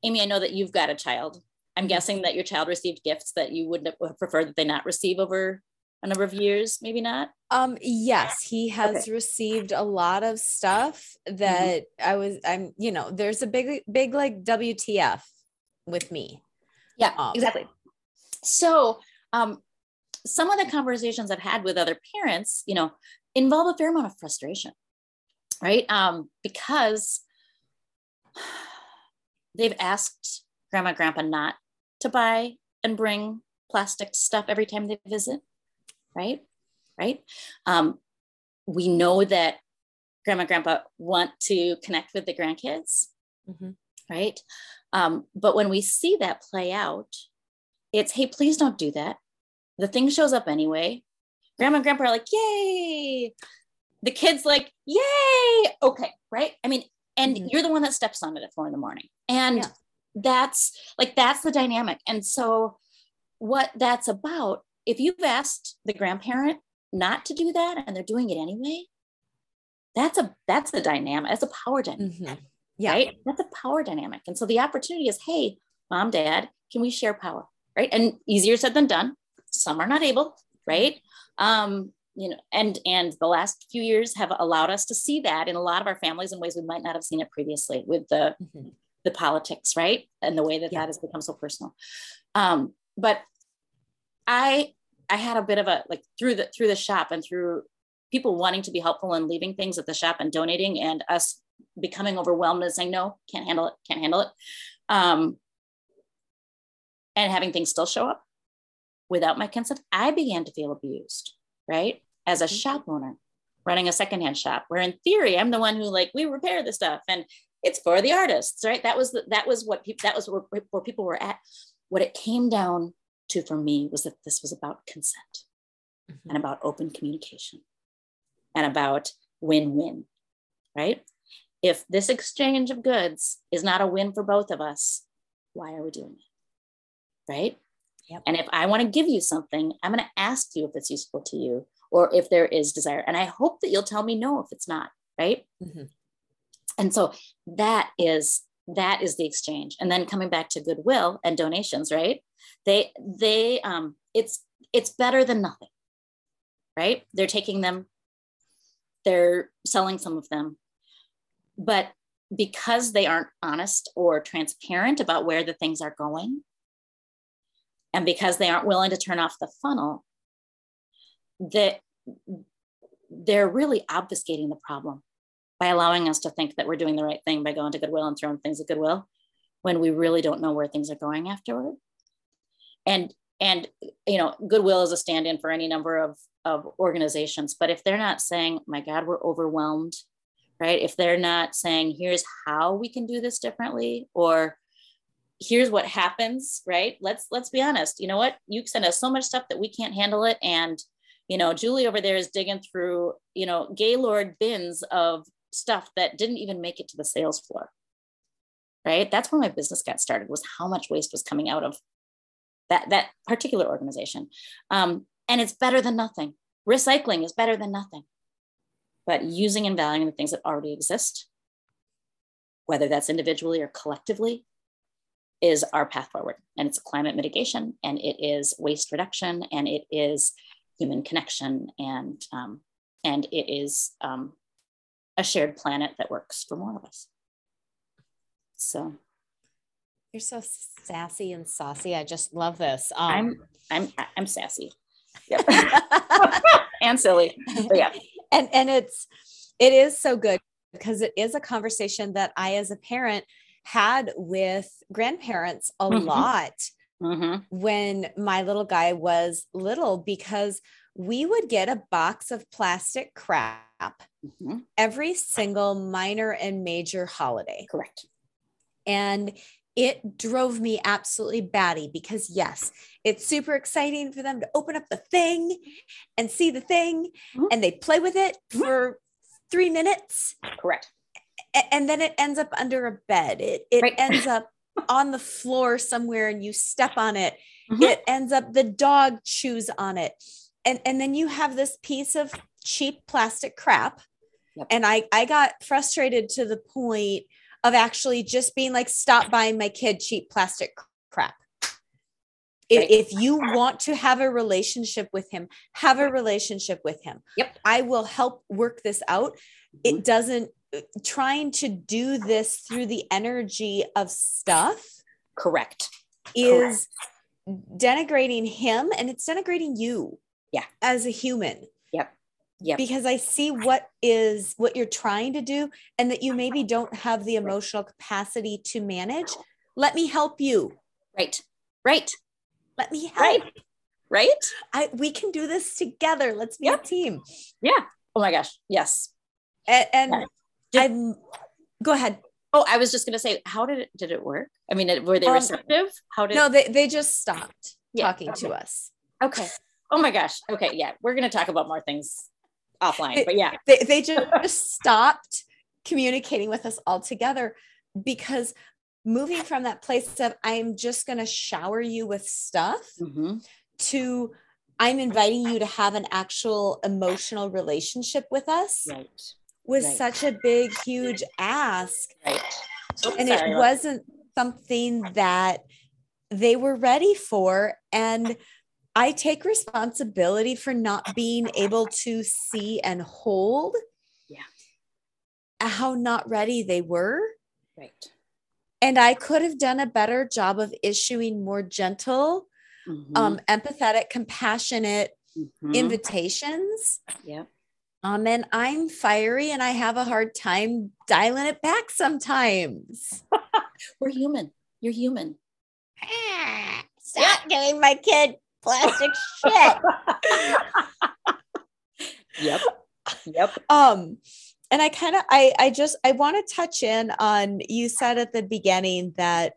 Amy, I know that you've got a child. I'm mm-hmm. guessing that your child received gifts that you would have preferred that they not receive over a number of years, maybe not. Um, yes, he has okay. received a lot of stuff that mm-hmm. I was, I'm, you know, there's a big, big like WTF with me. Yeah, um, exactly. So um, some of the conversations I've had with other parents, you know, involve a fair amount of frustration, right? Um, because <sighs> they've asked grandma, grandpa not to buy and bring plastic stuff every time they visit, right? Right. Um, we know that grandma, and grandpa want to connect with the grandkids, mm-hmm. right? Um, but when we see that play out, it's hey, please don't do that the thing shows up anyway. Grandma and grandpa are like, yay. The kid's like, yay. Okay. Right. I mean, and mm-hmm. you're the one that steps on it at four in the morning. And yeah. that's like, that's the dynamic. And so, what that's about, if you've asked the grandparent not to do that and they're doing it anyway, that's a that's a dynamic. That's a power dynamic. Mm-hmm. Yeah. Right. That's a power dynamic. And so the opportunity is, hey, mom, dad, can we share power? right? And easier said than done. Some are not able, right? Um, you know, and and the last few years have allowed us to see that in a lot of our families in ways we might not have seen it previously with the mm-hmm. the politics, right? And the way that yeah. that has become so personal. Um, but I I had a bit of a like through the through the shop and through people wanting to be helpful and leaving things at the shop and donating and us becoming overwhelmed and saying no can't handle it can't handle it um, and having things still show up without my consent i began to feel abused right? As a mm-hmm. shop owner running a secondhand shop where in theory i'm the one who like we repair the stuff and it's for the artists right? That was the, that was what people that was where, where people were at. What it came down to for me was that this was about consent mm-hmm. and about open communication and about win-win right if this exchange of goods is not a win for both of us why are we doing it right yep. and if i want to give you something i'm going to ask you if it's useful to you or if there is desire and i hope that you'll tell me no if it's not right mm-hmm. and so that is that is the exchange and then coming back to goodwill and donations right they they um it's it's better than nothing right? They're taking them they're selling some of them. But because they aren't honest or transparent about where the things are going and because they aren't willing to turn off the funnel that they're really obfuscating the problem by allowing us to think that we're doing the right thing by going to goodwill and throwing things at goodwill when we really don't know where things are going afterward and and you know goodwill is a stand-in for any number of of organizations but if they're not saying my god we're overwhelmed right? If they're not saying here's how we can do this differently or here's what happens right? Let's let's be honest. You know what? You send us so much stuff that we can't handle it and you know julie over there is digging through you know gaylord bins of stuff that didn't even make it to the sales floor right? That's where my business got started was how much waste was coming out of that that particular organization. Um, and it's better than nothing. Recycling is better than nothing. But using and valuing the things that already exist whether that's individually or collectively is our path forward. And it's climate mitigation and it is waste reduction and it is human connection and um, and it is um, a shared planet that works for more of us. So you're so sassy and saucy. I just love this. Um, I'm I'm I'm sassy. Yep. <laughs> and silly. But yeah. And and it's it is so good because it is a conversation that I as a parent had with grandparents a mm-hmm. lot mm-hmm. when my little guy was little because we would get a box of plastic crap mm-hmm. every single minor and major holiday. Correct. And it drove me absolutely batty because yes it's super exciting for them to open up the thing and see the thing mm-hmm. and they play with it mm-hmm. for three minutes correct and then it ends up under a bed it, it right. ends up <laughs> on the floor somewhere and you step on it mm-hmm. it ends up the dog chews on it and and then you have this piece of cheap plastic crap yep. and i i got frustrated to the point of actually just being like, stop buying my kid cheap plastic crap. Right. If, if you want to have a relationship with him, have a relationship with him. Yep. I will help work this out. It mm-hmm. doesn't, uh, trying to do this through the energy of stuff. Correct. Is Correct. denigrating him and it's denigrating you. Yeah. As a human. Yeah. Because I see what is what you're trying to do and that you maybe don't have the emotional capacity to manage. Let me help you. Right. Right. Let me help. Right. Right. I we can do this together. Let's be yep. a team. Yeah. Oh my gosh. Yes. And, and I'm go ahead. Oh, I was just gonna say, how did it did it work? I mean, were they um, receptive? How did no? They they just stopped yeah, talking okay. to us. Okay. Oh my gosh. Okay. Yeah, we're gonna talk about more things offline, but yeah. They, they just stopped communicating with us altogether because moving from that place of I'm just going to shower you with stuff mm-hmm. to I'm inviting you to have an actual emotional relationship with us right. was right. such a big, huge ask. Right. and it wasn't something that they were ready for. And I take responsibility for not being able to see and hold Yeah. how not ready they were. Right. And I could have done a better job of issuing more gentle, Mhm. um, empathetic, compassionate Mhm. invitations. Yeah. Um, and I'm fiery and I have a hard time dialing it back sometimes. <laughs> We're human. You're human. <laughs> Stop giving my kid plastic shit. Yep. Yep. um and i kind of i i just i want to touch in on you said at the beginning that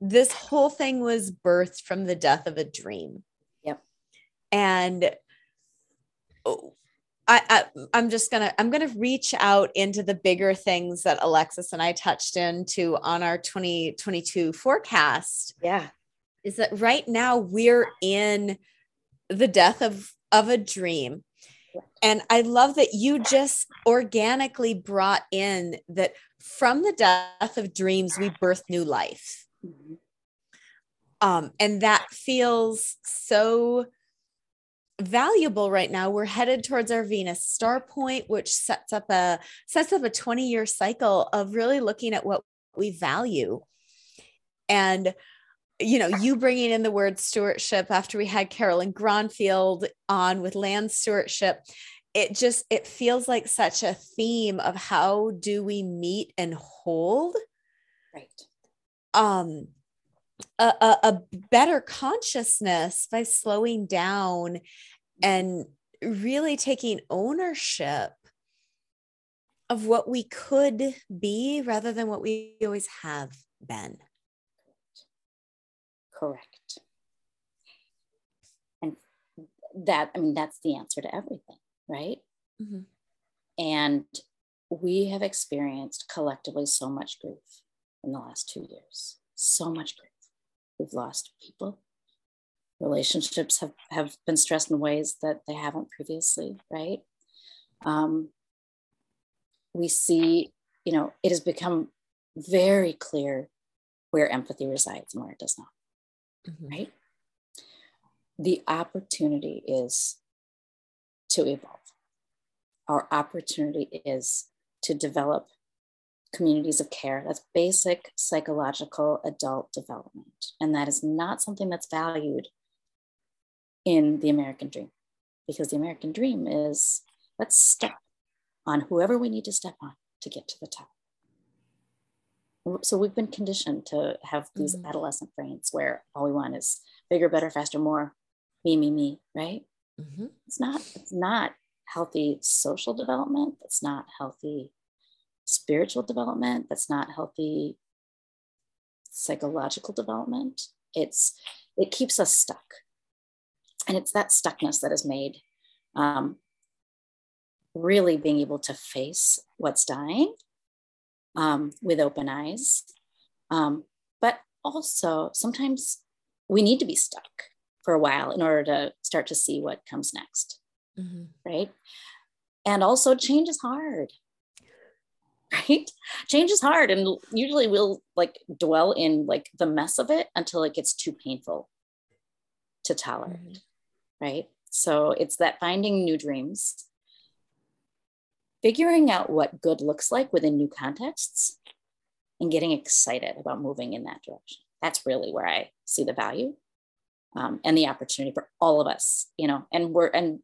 this whole thing was birthed from the death of a dream Yep. and oh, I, I i'm just gonna i'm gonna reach out into the bigger things that alexis and i touched into on our 2022 forecast Yeah. Is that right now we're in the death of of a dream. And i love that you just organically brought in that from the death of dreams we birth new life. Mhm. um and that feels so valuable right now. We're headed towards our venus star point which sets up a sets up a 20 year cycle of really looking at what we value. And you know you bringing in the word stewardship after we had carolyn gronfield on with land stewardship it just it feels like such a theme of how do we meet and hold Right. um a, a, a better consciousness by slowing down and really taking ownership of what we could be rather than what we always have been Correct. And that, I mean, that's the answer to everything, right? Mhm. And we have experienced collectively so much grief in the last two years. So much grief. We've lost people. Relationships have, have been stressed in ways that they haven't previously, right? Um, we see, you know, it has become very clear where empathy resides and where it does not Mhm. right? The opportunity is to evolve. Our opportunity is to develop communities of care. That's basic psychological adult development. And that is not something that's valued in the American dream because the American dream is let's step on whoever we need to step on to get to the top. So we've been conditioned to have these Mhm. adolescent brains where all we want is bigger, better, faster, more, me, me, me, right? Mhm. It's not, it's not healthy social development. That's not healthy spiritual development. That's not healthy psychological development. It's it keeps us stuck. And it's that stuckness that has made um, really being able to face what's dying um, with open eyes. Um, but also, sometimes we need to be stuck for a while in order to start to see what comes next, Mhm. right? And also, change is hard, <laughs> right? Change is hard, and usually we'll like dwell in like the mess of it until it gets too painful to tolerate, Mhm. right? So it's that finding new dreams, figuring out what good looks like within new contexts, and getting excited about moving in that direction. That's really where I see the value um, and the opportunity for all of us, you know, and we're, and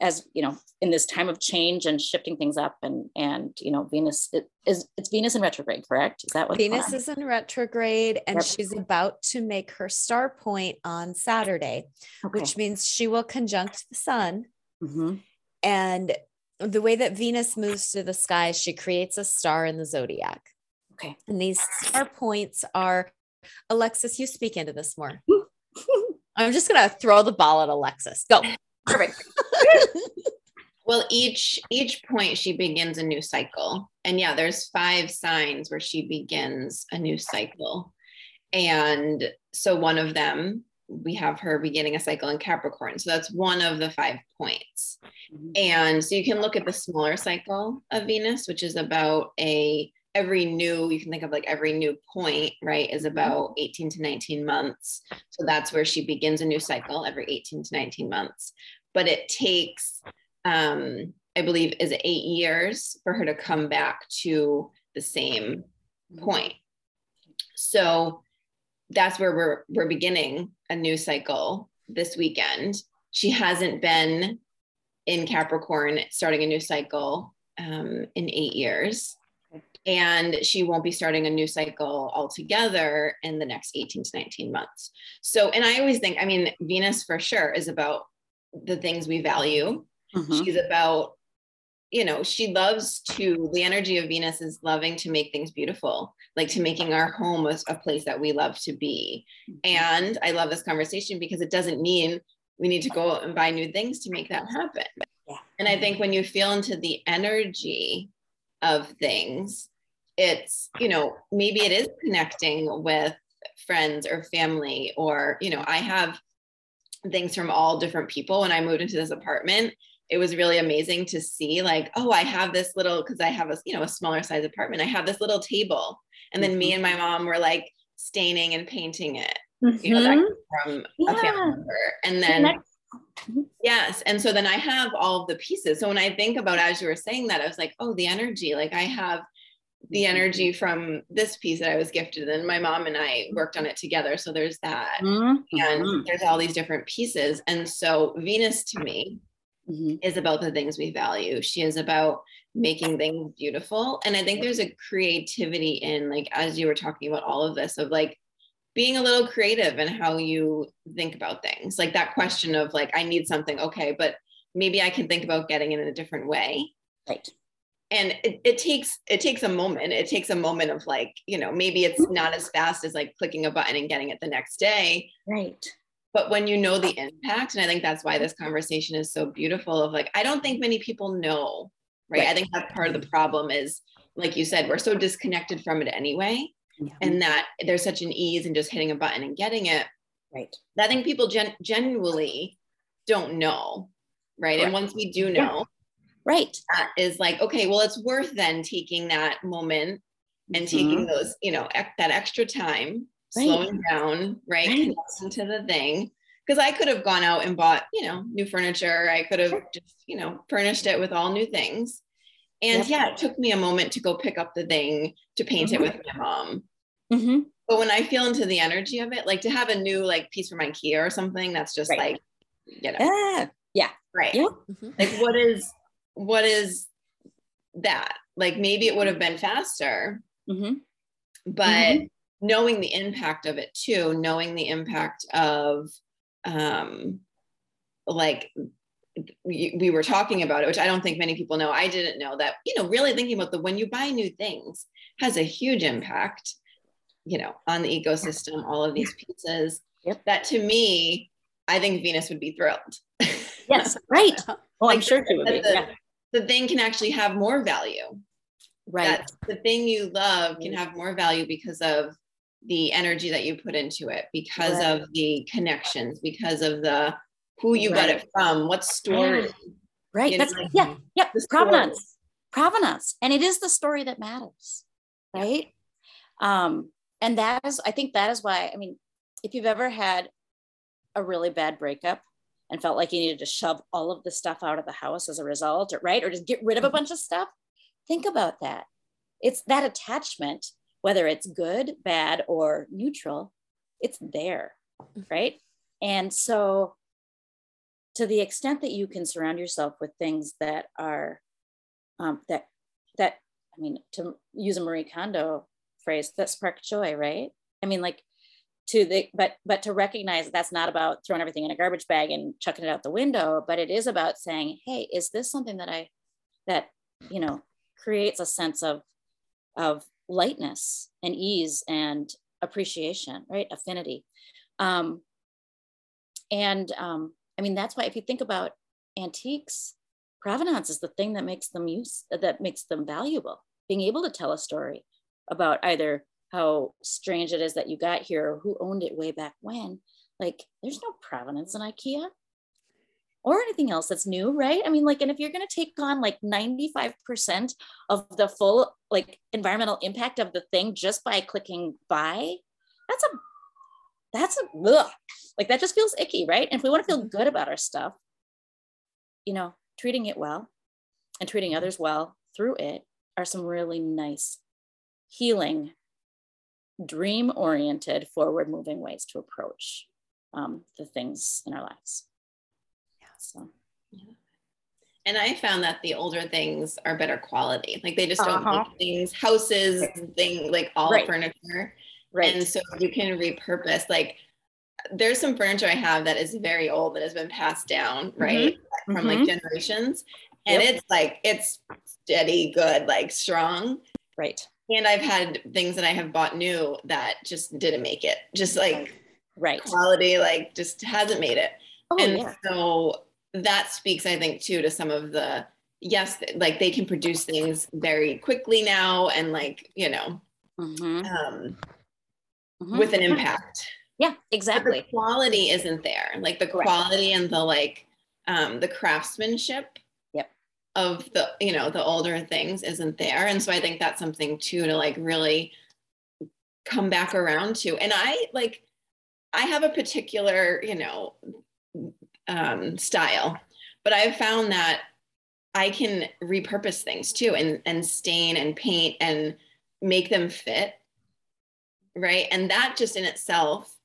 as, you know, in this time of change and shifting things up and, and, you know, Venus it is, it's Venus in retrograde, correct? Is that what? Venus is in retrograde and she's about to make her star point on Saturday, okay. which means she will conjunct the sun. Mhm. And the way that Venus moves through the sky, she creates a star in the zodiac. Okay. And these star points are Alexis, you speak into this more. <laughs> I'm just going to throw the ball at Alexis. Go. Perfect. <laughs> Well, each each point she begins a new cycle. And yeah, there's five signs where she begins a new cycle. And so one of them, we have her beginning a cycle in Capricorn. So that's one of the five points. Mhm. And so you can look at the smaller cycle of Venus, which is about a every new you can think of like every new point right is Mm-hmm. about 18 to 19 months so that's where she begins a new cycle every 18 to 19 months but it takes um i believe is eight years for her to come back to the same point so that's where we're we're beginning a new cycle this weekend she hasn't been in capricorn starting a new cycle um, in eight years and she won't be starting a new cycle altogether in the next 18 to 19 months. So, and I always think, I mean, Venus for sure is about the things we value. Mhm. She's about, you know, she loves to, the energy of Venus is loving to make things beautiful, like to making our home a, a place that we love to be. Mm-hmm. And I love this conversation because it doesn't mean we need to go out and buy new things to make that happen. Yeah. And I think when you feel into the energy of things, it's, you know, maybe it is connecting with friends or family, or, you know, I have things from all different people. When I moved into this apartment, it was really amazing to see, like, oh, I have this little, because I have a, you know, a smaller size apartment, I have this little table. And then me and my mom were like staining and painting it, you know, that Mhm. came a Yeah. family member. And then, Connect- Yes. And so then I have all the pieces. So when I think about as you were saying that, I was like, oh, the energy. Like I have the energy from this piece that I was gifted, and my mom and I worked on it together. So there's that. Mhm. And there's all these different pieces. And so Venus to me Mhm. is about the things we value. She is about making things beautiful. And I think there's a creativity in, like, as you were talking about all of this, of like being a little creative and how you think about things. Like that question of, like, I need something, okay, but maybe I can think about getting it in a different way. Right. And it, it takes it takes a moment. It takes a moment of like, you know, maybe it's not as fast as like clicking a button and getting it the next day, Right. But when you know the impact and i think that's why this conversation is so beautiful of like i don't think many people know right, Right. i think that's part of the problem is like you said we're so disconnected from it anyway Yeah. and that there's such an ease in just hitting a button and getting it Right. that i think people gen- genuinely don't know right and once we do Yeah. know Right. that is like okay well it's worth then taking that moment and Mhm. taking those you know ec- that extra time Right. slowing down right, Right. connecting to the thing because i could have gone out and bought you know new furniture i could have just you know furnished it with all new things and Yep. yeah it took me a moment to go pick up the thing to paint it Mhm. with my mom hmm but when i feel into the energy of it like to have a new like piece from ikea or something that's just Right. like you know Ah, yeah. right Yeah. Mhm. like what is what is that like maybe it would have been faster hmm but knowing the impact of it too knowing the impact of um like we, we were talking about it which i don't think many people know i didn't know that you know really thinking about the when you buy new things has a huge impact you know on the ecosystem all of these pieces Yep. that to me i think venus would be thrilled Yes. <laughs> Right. I'm Like, sure she would be. the, Yeah. the thing can actually have more value Right. that the thing you love can have more value because of the energy that you put into it because Right. of the connections because of the who you got it from what story Right. you know, That's like, yeah. Yeah. the. Provenance. Provenance. And it is the story that matters. Right. Um, and that is, I think that is why, I mean, if you've ever had a really bad breakup and felt like you needed to shove all of the stuff out of the house as a result, or right, or just get rid of a bunch of stuff, think about that. It's that attachment, whether it's good, bad, or neutral, it's there, right? And so, to the extent that you can surround yourself with things that are um, that that I mean, to use a Marie Kondo phrase, that spark joy, right? I mean, like to the but but to recognize that that's not about throwing everything in a garbage bag and chucking it out the window, but it is about saying, hey, is this something that I that you know creates a sense of of lightness and ease and appreciation, right? Affinity. Um, and um, I mean, that's why if you think about antiques, provenance is the thing that makes them use that makes them valuable. Being able to tell a story about either how strange it is that you got here or who owned it way back when. Like, there's no provenance in IKEA. Or anything else that's new, right? I mean, like, and if you're going to take on like 95% of the full like environmental impact of the thing just by clicking buy, that's a, that's a, ugh. like that just feels icky, right? And if we want to feel good about our stuff, you know, treating it well and treating others well through it are some really nice healing dream oriented forward moving ways to approach um, the things in our lives so yeah. and i found that the older things are better quality like they just don't uh-huh. make things houses right. thing like all right. furniture right and so you can repurpose like there's some furniture i have that is very old that has been passed down right mm-hmm. from mm-hmm. like generations and yep. it's like it's steady good like strong right and I've had things that I have bought new that just didn't make it. Just like right quality, like just hasn't made it. Oh, and yeah. so that speaks, I think, too, to some of the yes, like they can produce things very quickly now and like, you know, mm-hmm. Um, mm-hmm. with an impact. Yeah, exactly. But the quality isn't there. Like the quality and the like um the craftsmanship yep. of the you know the older things isn't there and so i think that's something too to like really come back around to and i like i have a particular you know um, style but i've found that i can repurpose things too and and stain and paint and make them fit right and that just in itself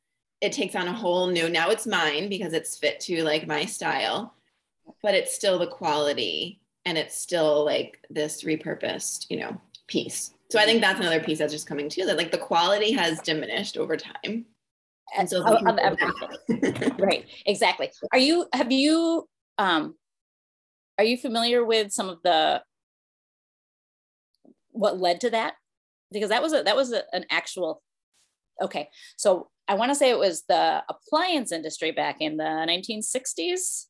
it takes on a whole new now it's mine because it's fit to like my style but it's still the quality and it's still like this repurposed, you know, piece. So I think that's another piece that's just coming to that like the quality has diminished over time. And so of, of everything. right. Exactly. Are you have you um are you familiar with some of the what led to that? Because that was a that was a, an actual okay. So I want to say it was the appliance industry back in the 1960s.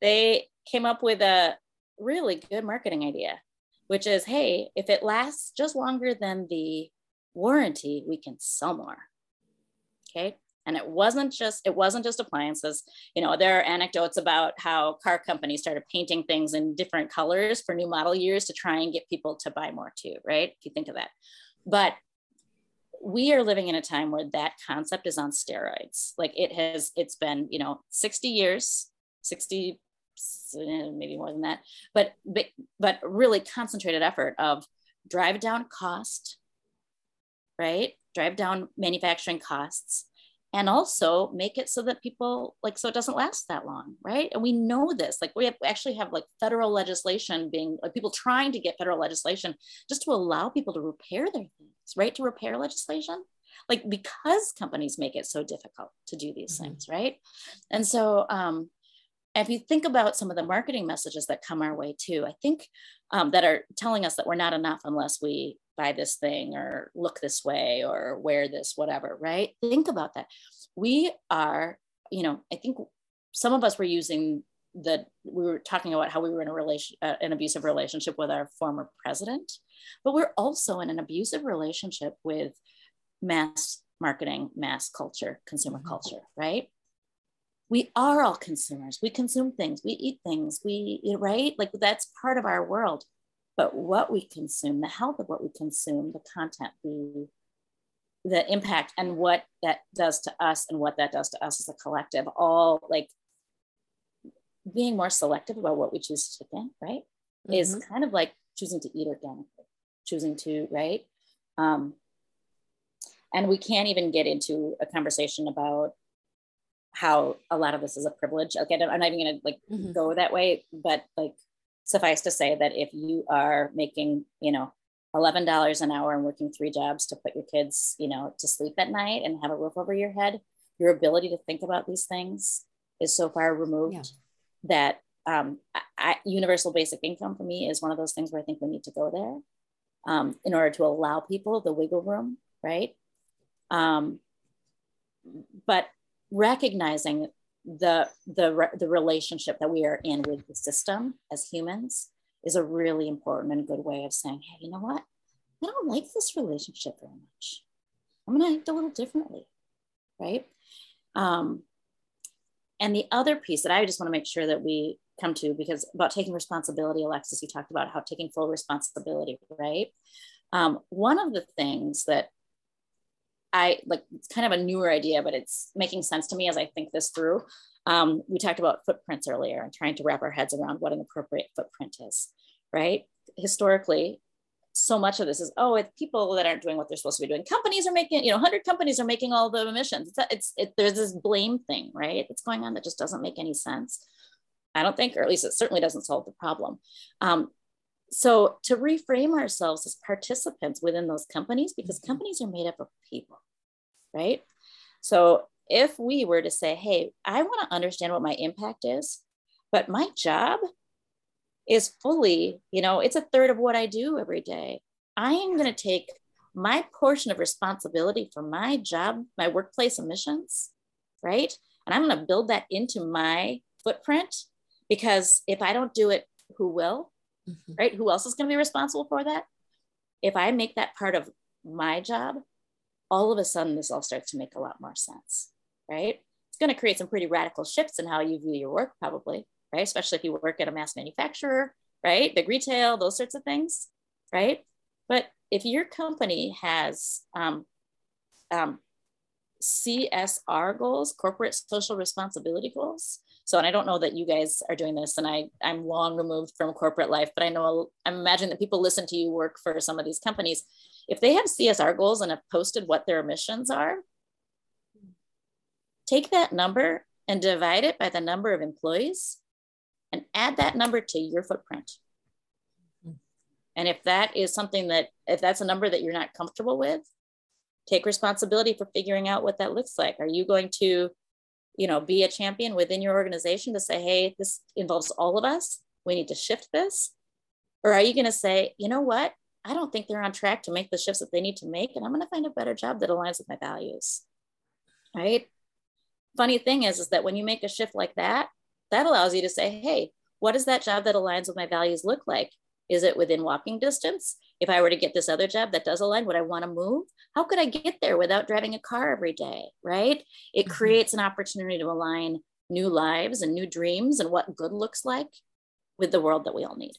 They came up with a really good marketing idea, which is hey, if it lasts just longer than the warranty, we can sell more. Okay. And it wasn't just it wasn't just appliances. You know, there are anecdotes about how car companies started painting things in different colors for new model years to try and get people to buy more too, right? If you think of that. But we are living in a time where that concept is on steroids. Like it has, it's been, you know, 60 years, 60 Eh, maybe more than that, but, but, but really concentrated effort of drive down cost, right? Drive down manufacturing costs and also make it so that people like so it doesn't last that long right? And we know this like we, have, we actually have like federal legislation being like people trying to get federal legislation just to allow people to repair their things right? To repair legislation like because companies make it so difficult to do these mm-hmm. things right? And so um if you think about some of the marketing messages that come our way too, I think um, that are telling us that we're not enough unless we buy this thing or look this way or wear this, whatever, right? Think about that. We are, you know, I think some of us were using that we were talking about how we were in a relation, uh, an abusive relationship with our former president, but we're also in an abusive relationship with mass marketing, mass culture, consumer mm-hmm. culture, right? we are all consumers. We consume things, we eat things, we, right? Like that's part of our world. But what we consume, the health of what we consume, the content, the, the impact, and what that does to us and what that does to us as a collective, all like being more selective about what we choose to take in, right? Mm-hmm. Is kind of like choosing to eat organically, choosing to, right? Um, and we can't even get into a conversation about how a lot of this is a privilege. Okay, I'm not even gonna like mm-hmm. go that way, but like suffice to say that if you are making, you know, eleven dollars an hour and working three jobs to put your kids, you know, to sleep at night and have a roof over your head, your ability to think about these things is so far removed yeah. that um, I, universal basic income for me is one of those things where I think we need to go there um, in order to allow people the wiggle room, right? Um, but recognizing the the the relationship that we are in with the system as humans is a really important and good way of saying hey you know what? I don't like this relationship very much. I'm going to act a little differently right? Um, and the other piece that i just want to make sure that we come to because about taking responsibility alexis you talked about how taking full responsibility right? Um, one of the things that i like it's kind of a newer idea but it's making sense to me as i think this through. Um, we talked about footprints earlier and trying to wrap our heads around what an appropriate footprint is right? Historically so much of this is oh it's people that aren't doing what they're supposed to be doing. Companies are making you know 100 companies are making all the emissions. It's, it's it, there's this blame thing right that's going on that just doesn't make any sense. I don't think or at least it certainly doesn't solve the problem. Um, so to reframe ourselves as participants within those companies because mm-hmm. companies are made up of people right so if we were to say hey i want to understand what my impact is but my job is fully, you know, it's a third of what I do every day. I am going to take my portion of responsibility for my job, my workplace emissions, right? And I'm going to build that into my footprint because if I don't do it, who will? Mm-hmm. Right? Who else is going to be responsible for that? If I make that part of my job, all of a sudden this all starts to make a lot more sense, right? It's going to create some pretty radical shifts in how you view your work, probably, right? Especially if you work at a mass manufacturer, right? Big retail, those sorts of things, right? But if your company has um, um, CSR goals, corporate social responsibility goals. So, and I don't know that you guys are doing this, and I I'm long removed from corporate life, but I know I imagine that people listen to you work for some of these companies. If they have CSR goals and have posted what their emissions are, take that number and divide it by the number of employees and add that number to your footprint. Mm-hmm. And if that is something that, if that's a number that you're not comfortable with, take responsibility for figuring out what that looks like. Are you going to, you know, be a champion within your organization to say, hey, this involves all of us. We need to shift this. Or are you going to say, you know what? I don't think they're on track to make the shifts that they need to make, and I'm going to find a better job that aligns with my values. Right? Funny thing is, is that when you make a shift like that, that allows you to say, hey, what does that job that aligns with my values look like? Is it within walking distance? If I were to get this other job that does align, would I want to move? How could I get there without driving a car every day? Right? It mm-hmm. creates an opportunity to align new lives and new dreams and what good looks like with the world that we all need.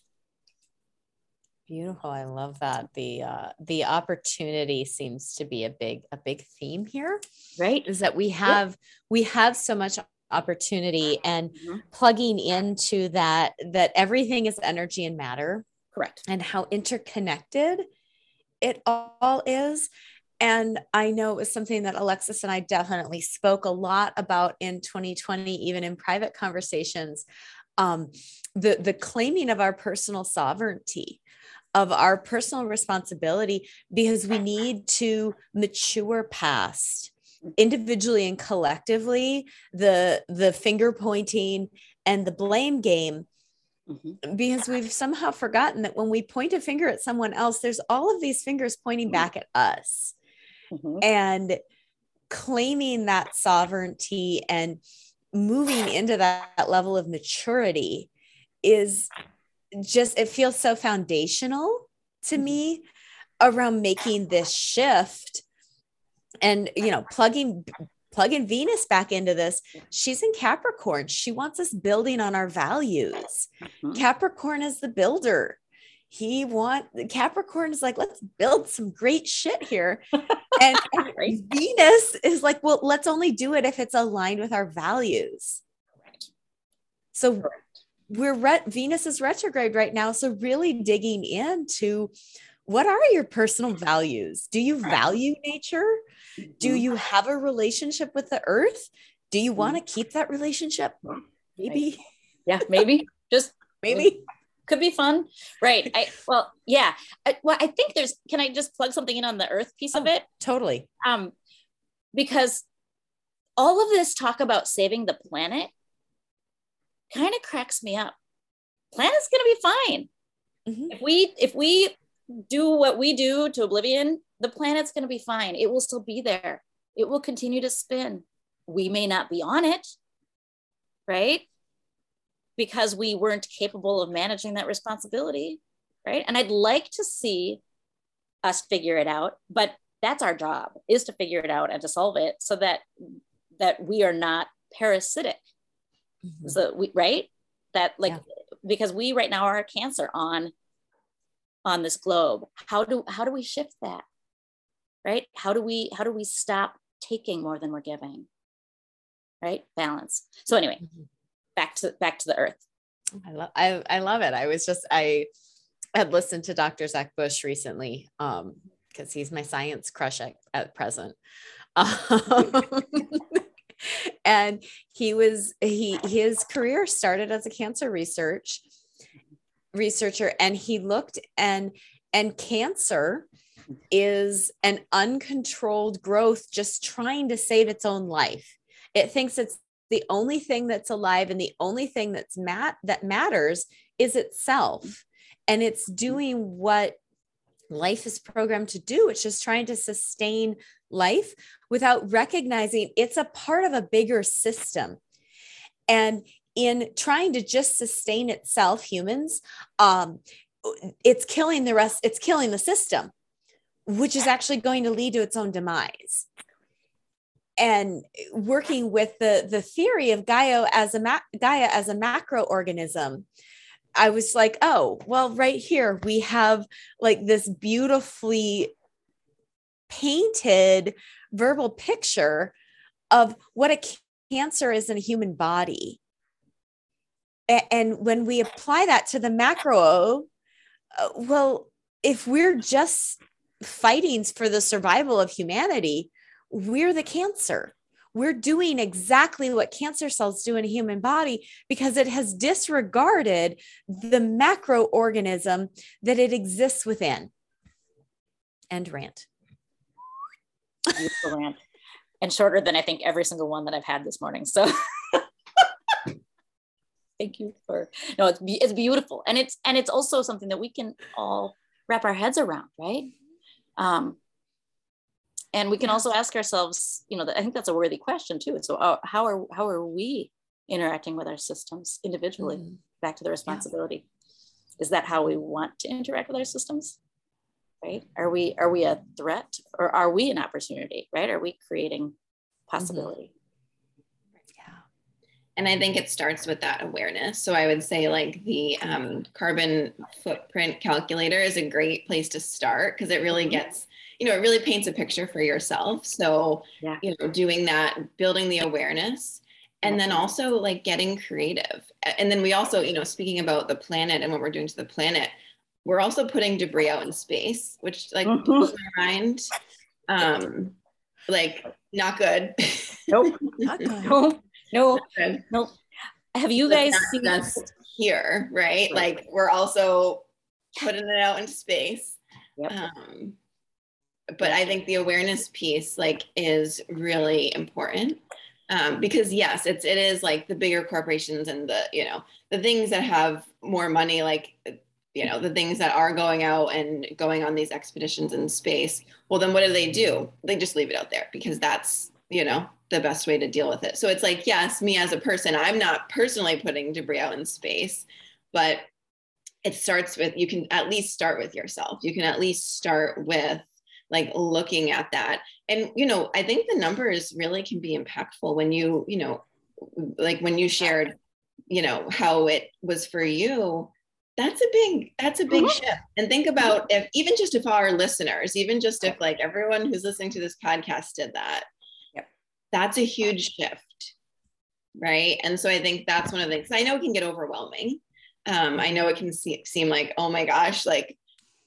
Beautiful. I love that. The uh, the opportunity seems to be a big a big theme here. Right. Is that we have we have so much opportunity and mm-hmm. plugging into that that everything is energy and matter correct. and how interconnected it all is. And i know it was something that alexis and i definitely spoke a lot about in 2020 even in private conversations. Um, the the claiming of our personal sovereignty of our personal responsibility because we need to mature past individually and collectively the the finger pointing and the blame game mm-hmm. because we've somehow forgotten that when we point a finger at someone else there's all of these fingers pointing mm-hmm. back at us mm-hmm. and claiming that sovereignty and moving into that, that level of maturity is just it feels so foundational to mm-hmm. me around making this shift and you know plugging plugging venus back into this she's in capricorn. She wants us building on our values. Mm-hmm. capricorn is the builder. He want capricorn is like let's build some great shit here. <laughs> And, and venus is like well let's only do it if it's aligned with our values. So Correct. we're re- venus is retrograde right now so really digging into what are your personal values? Do you value nature do mm-hmm. you have a relationship with the earth? Do you want to mm-hmm. keep that relationship? Maybe. Yeah, maybe. <laughs> Just maybe. Could be fun. Right. I well, yeah. I, well, I think there's can I just plug something in on the earth piece oh, of it? Totally. Um because all of this talk about saving the planet kind of cracks me up. Planet's going to be fine. Mm-hmm. If we if we do what we do to oblivion the planet's going to be fine. It will still be there. It will continue to spin. We may not be on it, right? Because we weren't capable of managing that responsibility, right? And I'd like to see us figure it out, but that's our job is to figure it out and to solve it so that that we are not parasitic mm-hmm. so we right that like yeah. because we right now are a cancer on on this globe how do how do we shift that right? How do we how do we stop taking more than we're giving? Right? Balance. So anyway mm-hmm. back to back to the earth. I love I, I love it. I was just i had listened to dr zach bush recently um because he's my science crush at, at present. Um, <laughs> and he was he his career started as a cancer research researcher and he looked and and cancer is an uncontrolled growth just trying to save its own life. It thinks it's the only thing that's alive and the only thing that's mat that matters is itself. And it's doing what life is programmed to do it's just trying to sustain life without recognizing it's a part of a bigger system. And in trying to just sustain itself, humans, um, it's killing the rest, it's killing the system, which is actually going to lead to its own demise. And working with the, the theory of Gaia as a ma- Gaia as a macro organism, I was like, oh, well, right here we have like this beautifully painted verbal picture of what a cancer is in a human body. And when we apply that to the macro, uh, well, if we're just fighting for the survival of humanity, we're the cancer. We're doing exactly what cancer cells do in a human body because it has disregarded the macro organism that it exists within. End rant beautiful rant and shorter than I think every single one that I've had this morning. So <laughs> thank you for no, it's it's beautiful and it's and it's also something that we can all wrap our heads around, right? Um, and we can also ask ourselves, you know, I think that's a worthy question too. So uh, how are how are we interacting with our systems individually? Mm-hmm. Back to the responsibility. Yeah. Is that how we want to interact with our systems? right are we are we a threat or are we an opportunity right are we creating possibility mm-hmm. Yeah and i think it starts with that awareness so i would say like the um, carbon footprint calculator is a great place to start because it really mm-hmm. gets you know it really paints a picture for yourself so yeah. you know doing that building the awareness and then also like getting creative and then we also you know speaking about the planet and what we're doing to the planet we're also putting debris out in space, which like mm-hmm. blows my mind. Um, like not good. Nope. <laughs> not good. No, no. Have you guys seen just here, right? Like we're also putting it out into space. Yep. Um, but I think the awareness piece like is really important. Um, because yes, it's it is like the bigger corporations and the you know the things that have more money, like you know the things that are going out and going on these expeditions in space well then what do they do they just leave it out there because that's you know the best way to deal with it so it's like yes me as a person i'm not personally putting debris out in space but it starts with you can at least start with yourself you can at least start with like looking at that and you know i think the numbers really can be impactful when you you know like when you shared you know how it was for you that's a big that's a big mm-hmm. shift and think about if even just if our listeners even just if like everyone who's listening to this podcast did that. That's a huge shift right? And so i think that's one of the things i know it can get overwhelming. Um, i know it can see, seem like oh my gosh like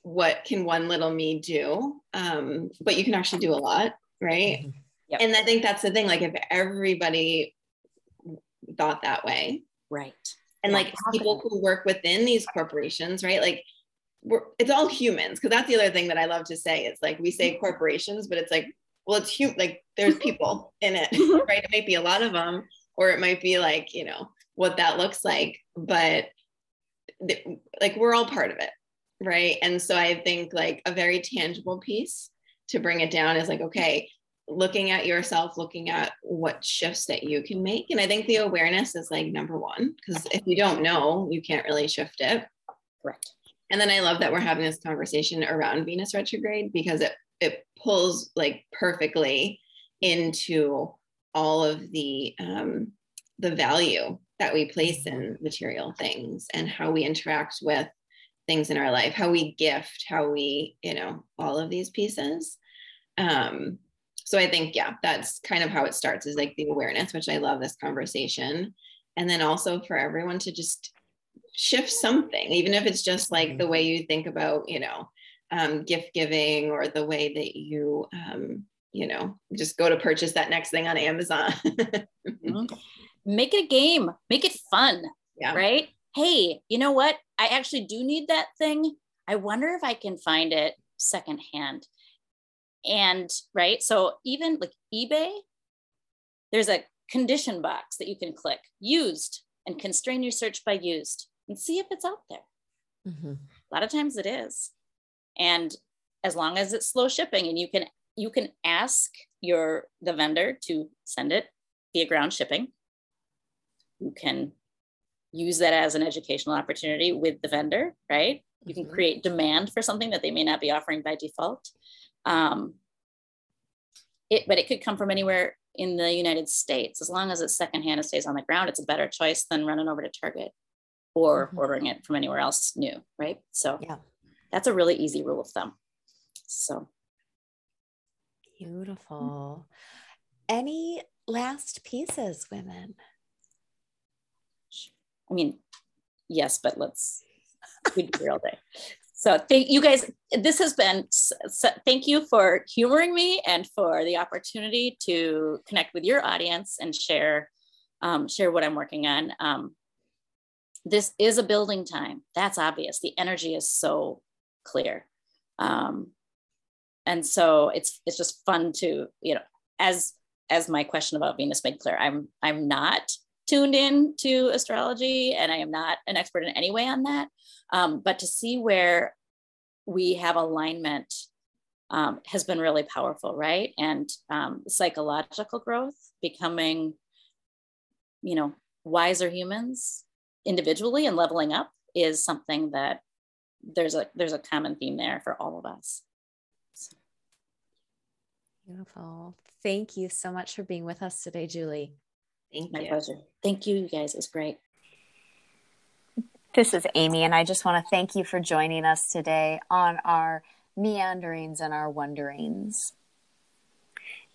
what can one little me do? Um, but you can actually do a lot right? Mm-hmm. yep. and i think that's the thing like if everybody thought that way. Right. And like people who work within these corporations right? Like we're, it's all humans because that's the other thing that i love to say. It's like we say corporations but it's like well it's human like there's <laughs> people in it <laughs> right it might be a lot of them or it might be like you know what that looks like but th- like we're all part of it right and so i think like a very tangible piece to bring it down is like okay looking at yourself, looking at what shifts that you can make. And I think the awareness is like number one, because if you don't know, you can't really shift it. Correct. And then I love that we're having this conversation around Venus retrograde because it it pulls like perfectly into all of the um, the value that we place in material things and how we interact with things in our life, how we gift, how we, you know, all of these pieces. Um, so I think, yeah, that's kind of how it starts is like the awareness, which I love this conversation. And then also for everyone to just shift something, even if it's just like mm-hmm. the way you think about, you know, um, gift giving or the way that you, um, you know, just go to purchase that next thing on Amazon. <laughs> mm-hmm. Make it a game, make it fun. Yeah. Right. Hey, you know what? I actually do need that thing. I wonder if I can find it secondhand. And right. So even like eBay, there's a condition box that you can click used and constrain your search by used and see if it's out there. Mm-hmm. A lot of times it is. And as long as it's slow shipping and you can you can ask your the vendor to send it via ground shipping. You can use that as an educational opportunity with the vendor, right? You can mm-hmm. create demand for something that they may not be offering by default. Um, it, but it could come from anywhere in the United States. As long as it's secondhand, and stays on the ground, it's a better choice than running over to Target or mm-hmm. ordering it from anywhere else new, right? So yeah, that's a really easy rule of thumb. So beautiful. Any last pieces, women? I mean, yes, but let's we do real day. So thank you guys. This has been, so thank you for humoring me and for the opportunity to connect with your audience and share, um, share what I'm working on. Um, this is a building time. That's obvious. The energy is so clear. Um, and so it's, it's just fun to, you know, as, as my question about Venus made clear, I'm, I'm not tuned in to astrology and I am not an expert in any way on that. Um, but to see where we have alignment um, has been really powerful, right? And um, psychological growth, becoming, you know, wiser humans individually and leveling up is something that there's a there's a common theme there for all of us. So. Beautiful. Thank you so much for being with us today, Julie. Thank My you. pleasure. Thank you, you guys. It's great. This is Amy, and I just want to thank you for joining us today on our meanderings and our wonderings.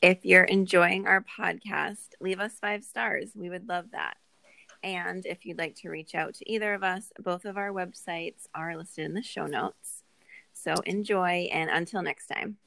If you're enjoying our podcast, leave us five stars. We would love that. And if you'd like to reach out to either of us, both of our websites are listed in the show notes. So enjoy, and until next time.